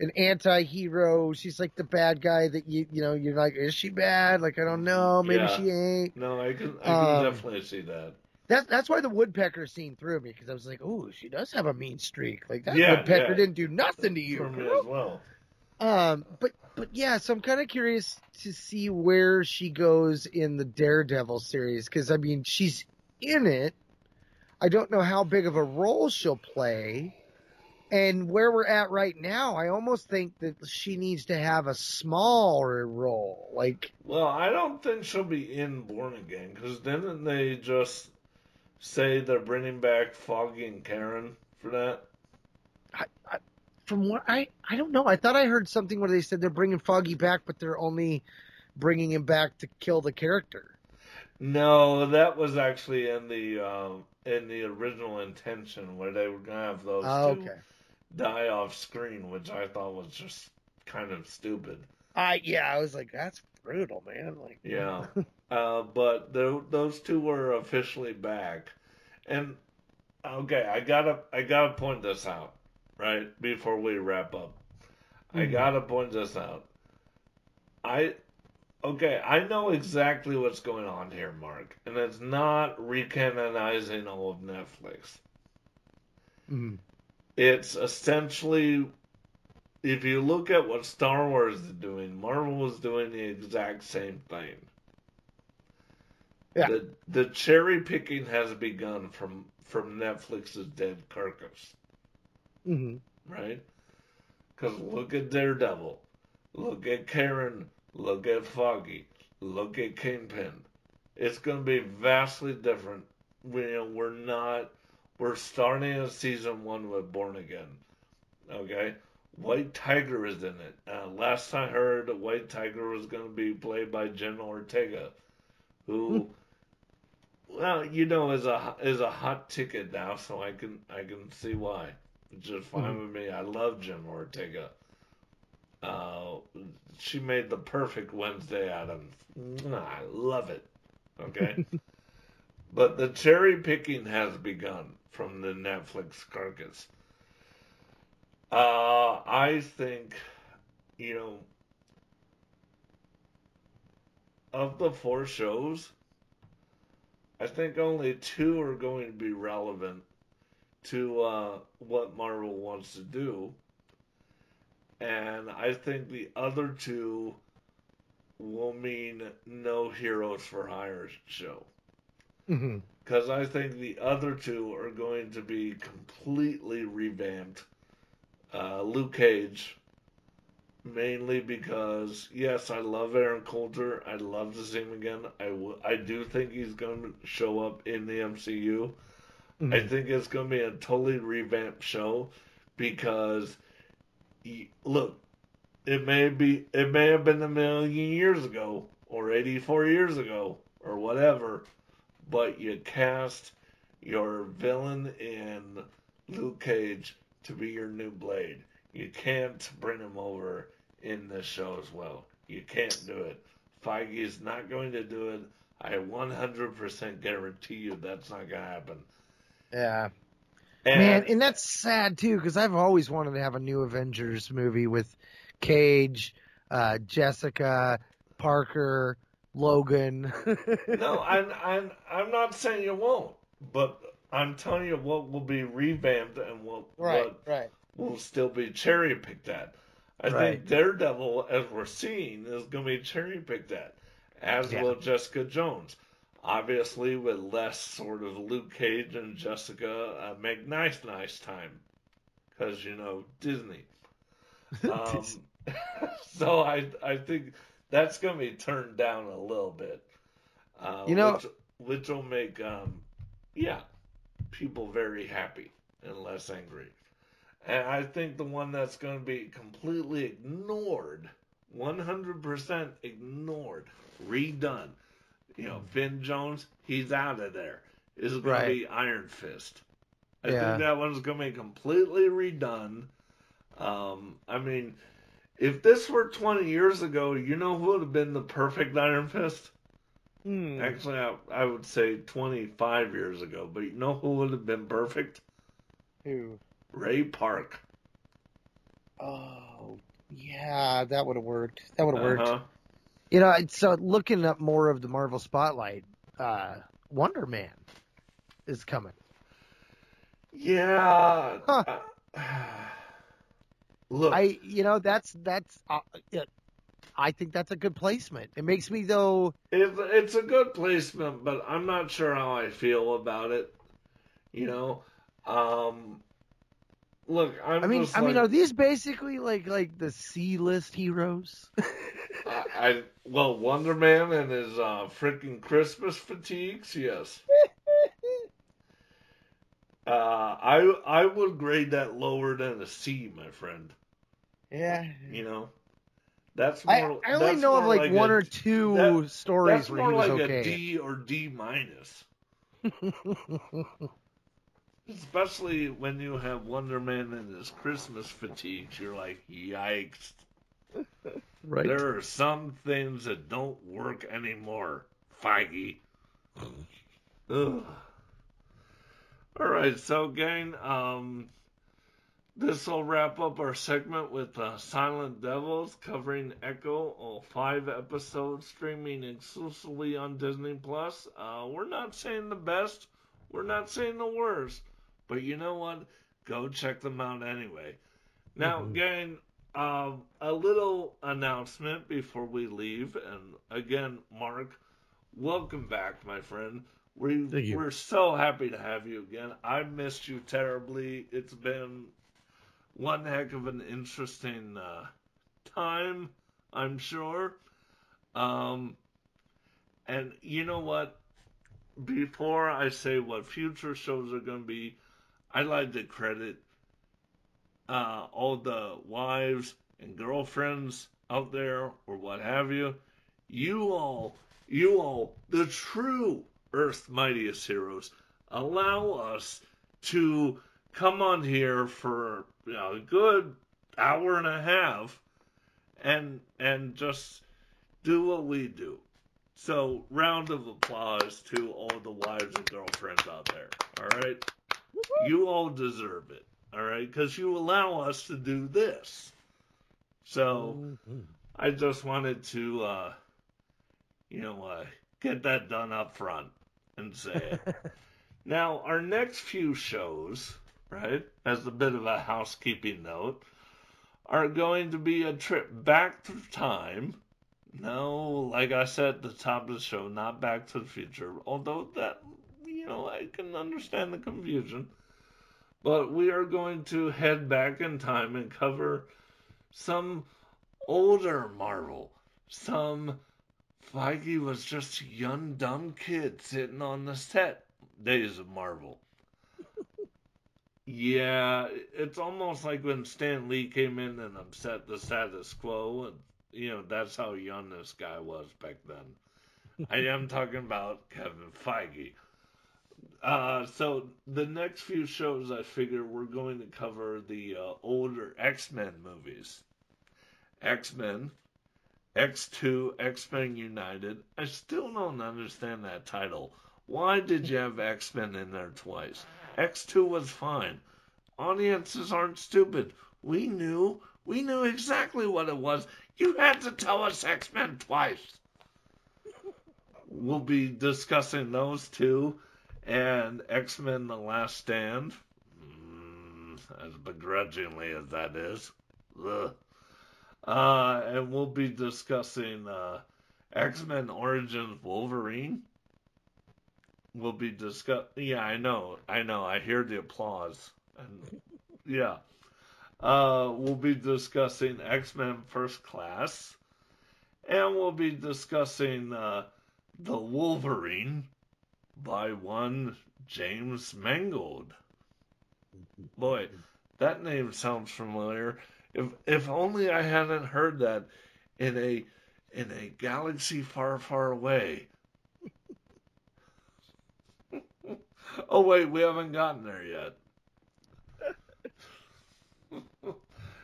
an anti-hero. She's like the bad guy that you you know you're like is she bad? Like I don't know, maybe Yeah. she ain't. No, I can. I can Um, definitely see that. That's that's why the woodpecker scene threw me because I was like, oh, she does have a mean streak. Like that Yeah, woodpecker yeah. didn't do nothing to you. For me as well. Um, but but yeah, so I'm kind of curious to see where she goes in the Daredevil series because I mean she's in it. I don't know how big of a role she'll play, and where we're at right now, I almost think that she needs to have a smaller role. Like Well, I don't think she'll be in Born Again because didn't they just say they're bringing back Foggy and Karen for that? from what I I don't know. I thought I heard something where they said they're bringing Foggy back, but they're only bringing him back to kill the character. No, that was actually in the um, in the original intention where they were gonna have those Oh, two okay. die off screen, which I thought was just kind of stupid. I yeah, I was like, that's brutal, man. Like Yeah, uh, but tho- those two were officially back, and okay, I gotta I gotta point this out right before we wrap up. I Mhm. gotta point this out. I okay, I know exactly what's going on here, Mark, and it's not recanonizing all of Netflix. Mhm. It's essentially, if you look at what Star Wars is doing, Marvel is doing the exact same thing. Yeah. The, the cherry picking has begun from from Netflix's dead carcass, hmm right? Because look at Daredevil, look at Karen, look at Foggy, look at Kingpin. It's going to be vastly different. We, you know, we're not. We're starting a season one with Born Again. Okay, White Tiger is in it. Uh, last I heard, White Tiger was going to be played by Jen Ortega, who, well, you know, is a is a hot ticket now, so I can I can see why. It's just fine Mhm. with me. I love Jen Ortega. Uh, she made the perfect Wednesday Addams. I love it. Okay. but the cherry picking has begun from the Netflix carcass. Uh, I think, you know, of the four shows, I think only two are going to be relevant to uh, what Marvel wants to do. And I think the other two will mean no Heroes for Hire show. hmm Because I think the other two are going to be completely revamped. Uh, Luke Cage, mainly because, yes, I love Aaron Coulter. I'd love to see him again. I, w- I do think he's going to show up in the MCU. I Mhm. think it's going to be a totally revamped show because, y- look, it may be it may have been a million years ago or 84 years ago or whatever, but you cast your villain in Luke Cage to be your new Blade. You can't bring him over in this show as well. You can't do it. Feige is not going to do it. I 100% guarantee you that's not going to happen. Yeah. And Man, and that's sad too, because I've always wanted to have a new Avengers movie with Cage, uh, Jessica, Parker, Logan. no, I'm, I'm, I'm not saying you won't, but I'm telling you what will be revamped and what, Right, what right. Will still be cherry picked at. I Right. think Daredevil, as we're seeing, is going to be cherry picked at, as Yeah. will Jessica Jones. Obviously, with less sort of Luke Cage and Jessica uh, make nice, nice time, because you know Disney. Um, so I I think that's going to be turned down a little bit. Uh, You know- which, which will make um, yeah, people very happy and less angry. And I think the one that's going to be completely ignored, 100% ignored, redone. You know, Finn Jones, he's out of there. Is going Right. to be Iron Fist. I Yeah. think that one's going to be completely redone. Um, I mean, if this were 20 years ago, you know who would have been the perfect Iron Fist? Hmm. Actually, I, I would say 25 years ago, but you know who would have been perfect? Who? Ray Park. Oh, yeah, that would have worked. That would have worked. Uh-huh. You know, it's- so looking up more of the Marvel Spotlight, uh, Wonder Man is coming. Yeah. uh, Look, I, you know, that's that's. Uh, it, I think that's a good placement. It makes me though. It's, it's a good placement, but I'm not sure how I feel about it. You know, um, look, I'm I mean, I mean, are these basically like like the C list heroes? I, I well, Wonder Man and his uh, freaking Christmas fatigues, yes. uh, I I would grade that lower than a C, my friend. yeah. You know, that's I, more. I only know of more like, one a- or two that- stories That's where more he was like a okay. D or D minus. Especially when you have Wonder Man and his Christmas fatigues, you're like, yikes. right. There are some things that don't work anymore, Feige. Ugh. All right, so gang, um, this will wrap up our segment with uh, Silent Devils covering Echo, all five episodes streaming exclusively on Disney Plus. Uh, we're not saying the best, we're not saying the worst, but you know what? Go check them out anyway. Now, gang, um, a little announcement before we leave, and again, Mark, welcome back, my friend. We we're so happy to have you again. I missed you terribly. It's been one heck of an interesting uh, time, I'm sure. Um, and you know what? Before I say what future shows are going to be, I'd like to credit uh, all the wives and girlfriends out there or what have you. You all, you all, the true Earth's mightiest heroes, allow us to come on here for you know, a good hour and a half and and just do what we do. So, round of applause to all the wives and girlfriends out there. All right, you all deserve it. All right, because you allow us to do this. So, I just wanted to, uh, you know, uh, get that done up front and say it. now, our next few shows, right, as a bit of a housekeeping note, are going to be a trip back through time. No, like I said at the top of the show, not back to the future, although that, know, I can understand the confusion. But we are going to head back in time and cover some older Marvel, some Feige was just young dumb kid sitting on the set days of Marvel. yeah, it's almost like when Stan Lee came in and upset the status quo, and you know that's how young this guy was back then. I am talking about Kevin Feige. Uh, so the next few shows, I figure we're going to cover the uh, older X Men movies. X Men, X2, X Men United. I still don't understand that title. Why did you have X Men in there twice? X2 was fine. Audiences aren't stupid. We knew. We knew exactly what it was. You had to tell us X Men twice. We'll be discussing those two and X Men The Last Stand. Mm, as begrudgingly as that is. Ugh. Uh, and we'll be discussing uh, X Men Origins Wolverine. We'll be discuss. Yeah, I know, I know. I hear the applause, and yeah. Uh, we'll be discussing X Men First Class, and we'll be discussing uh, the Wolverine by one James Mangold. Boy, that name sounds familiar. If if only I hadn't heard that in a in a galaxy far, far away. oh wait, we haven't gotten there yet.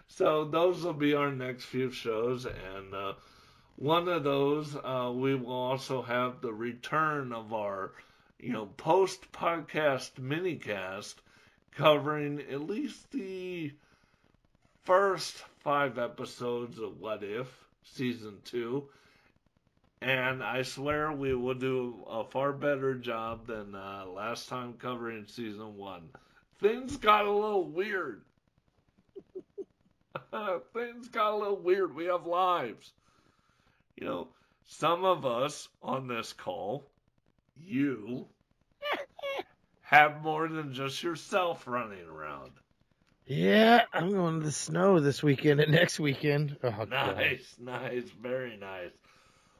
so those will be our next few shows, and uh, one of those uh, we will also have the return of our, you know, post podcast minicast covering at least the first five episodes of What If season two. And I swear we will do a far better job than uh, last time covering season one. Things got a little weird. Things got a little weird. We have lives. You know, some of us on this call, you, have more than just yourself running around. Yeah, I'm going to the snow this weekend and next weekend. Oh, God. Nice, nice, very nice.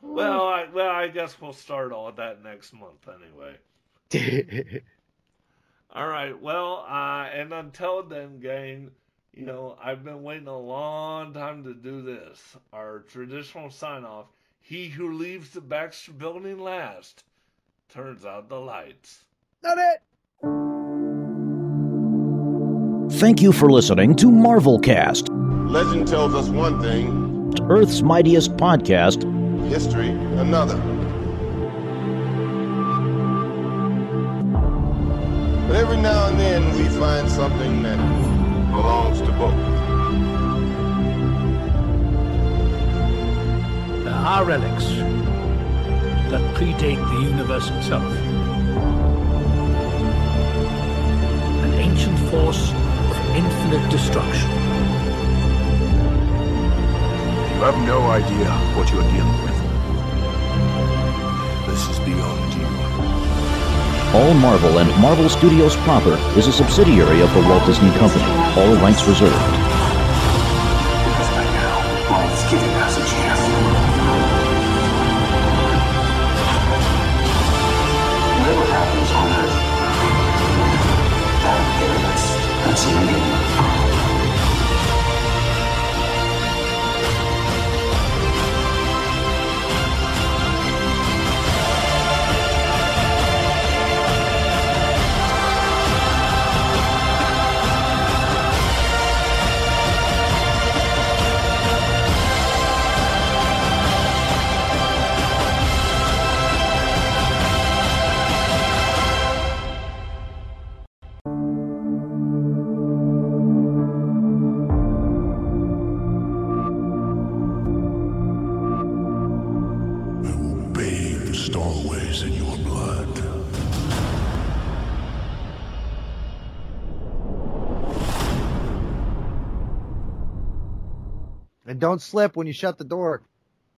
Well, I, well, I guess we'll start all that next month anyway. all right. Well, uh, and until then, gang, you know, I've been waiting a long time to do this. Our traditional sign off: "He who leaves the Baxter Building last turns out the lights." Not it. Thank you for listening to Marvelcast, Legend tells us one thing, Earth's mightiest podcast. history another. But every now and then we find something that belongs to both. There are relics that predate the universe itself. An ancient force of infinite destruction. You have no idea what you are dealing with. This is beyond you. All Marvel and Marvel Studios proper is a subsidiary of the Walt Disney Company. All rights reserved. Don't slip when you shut the door.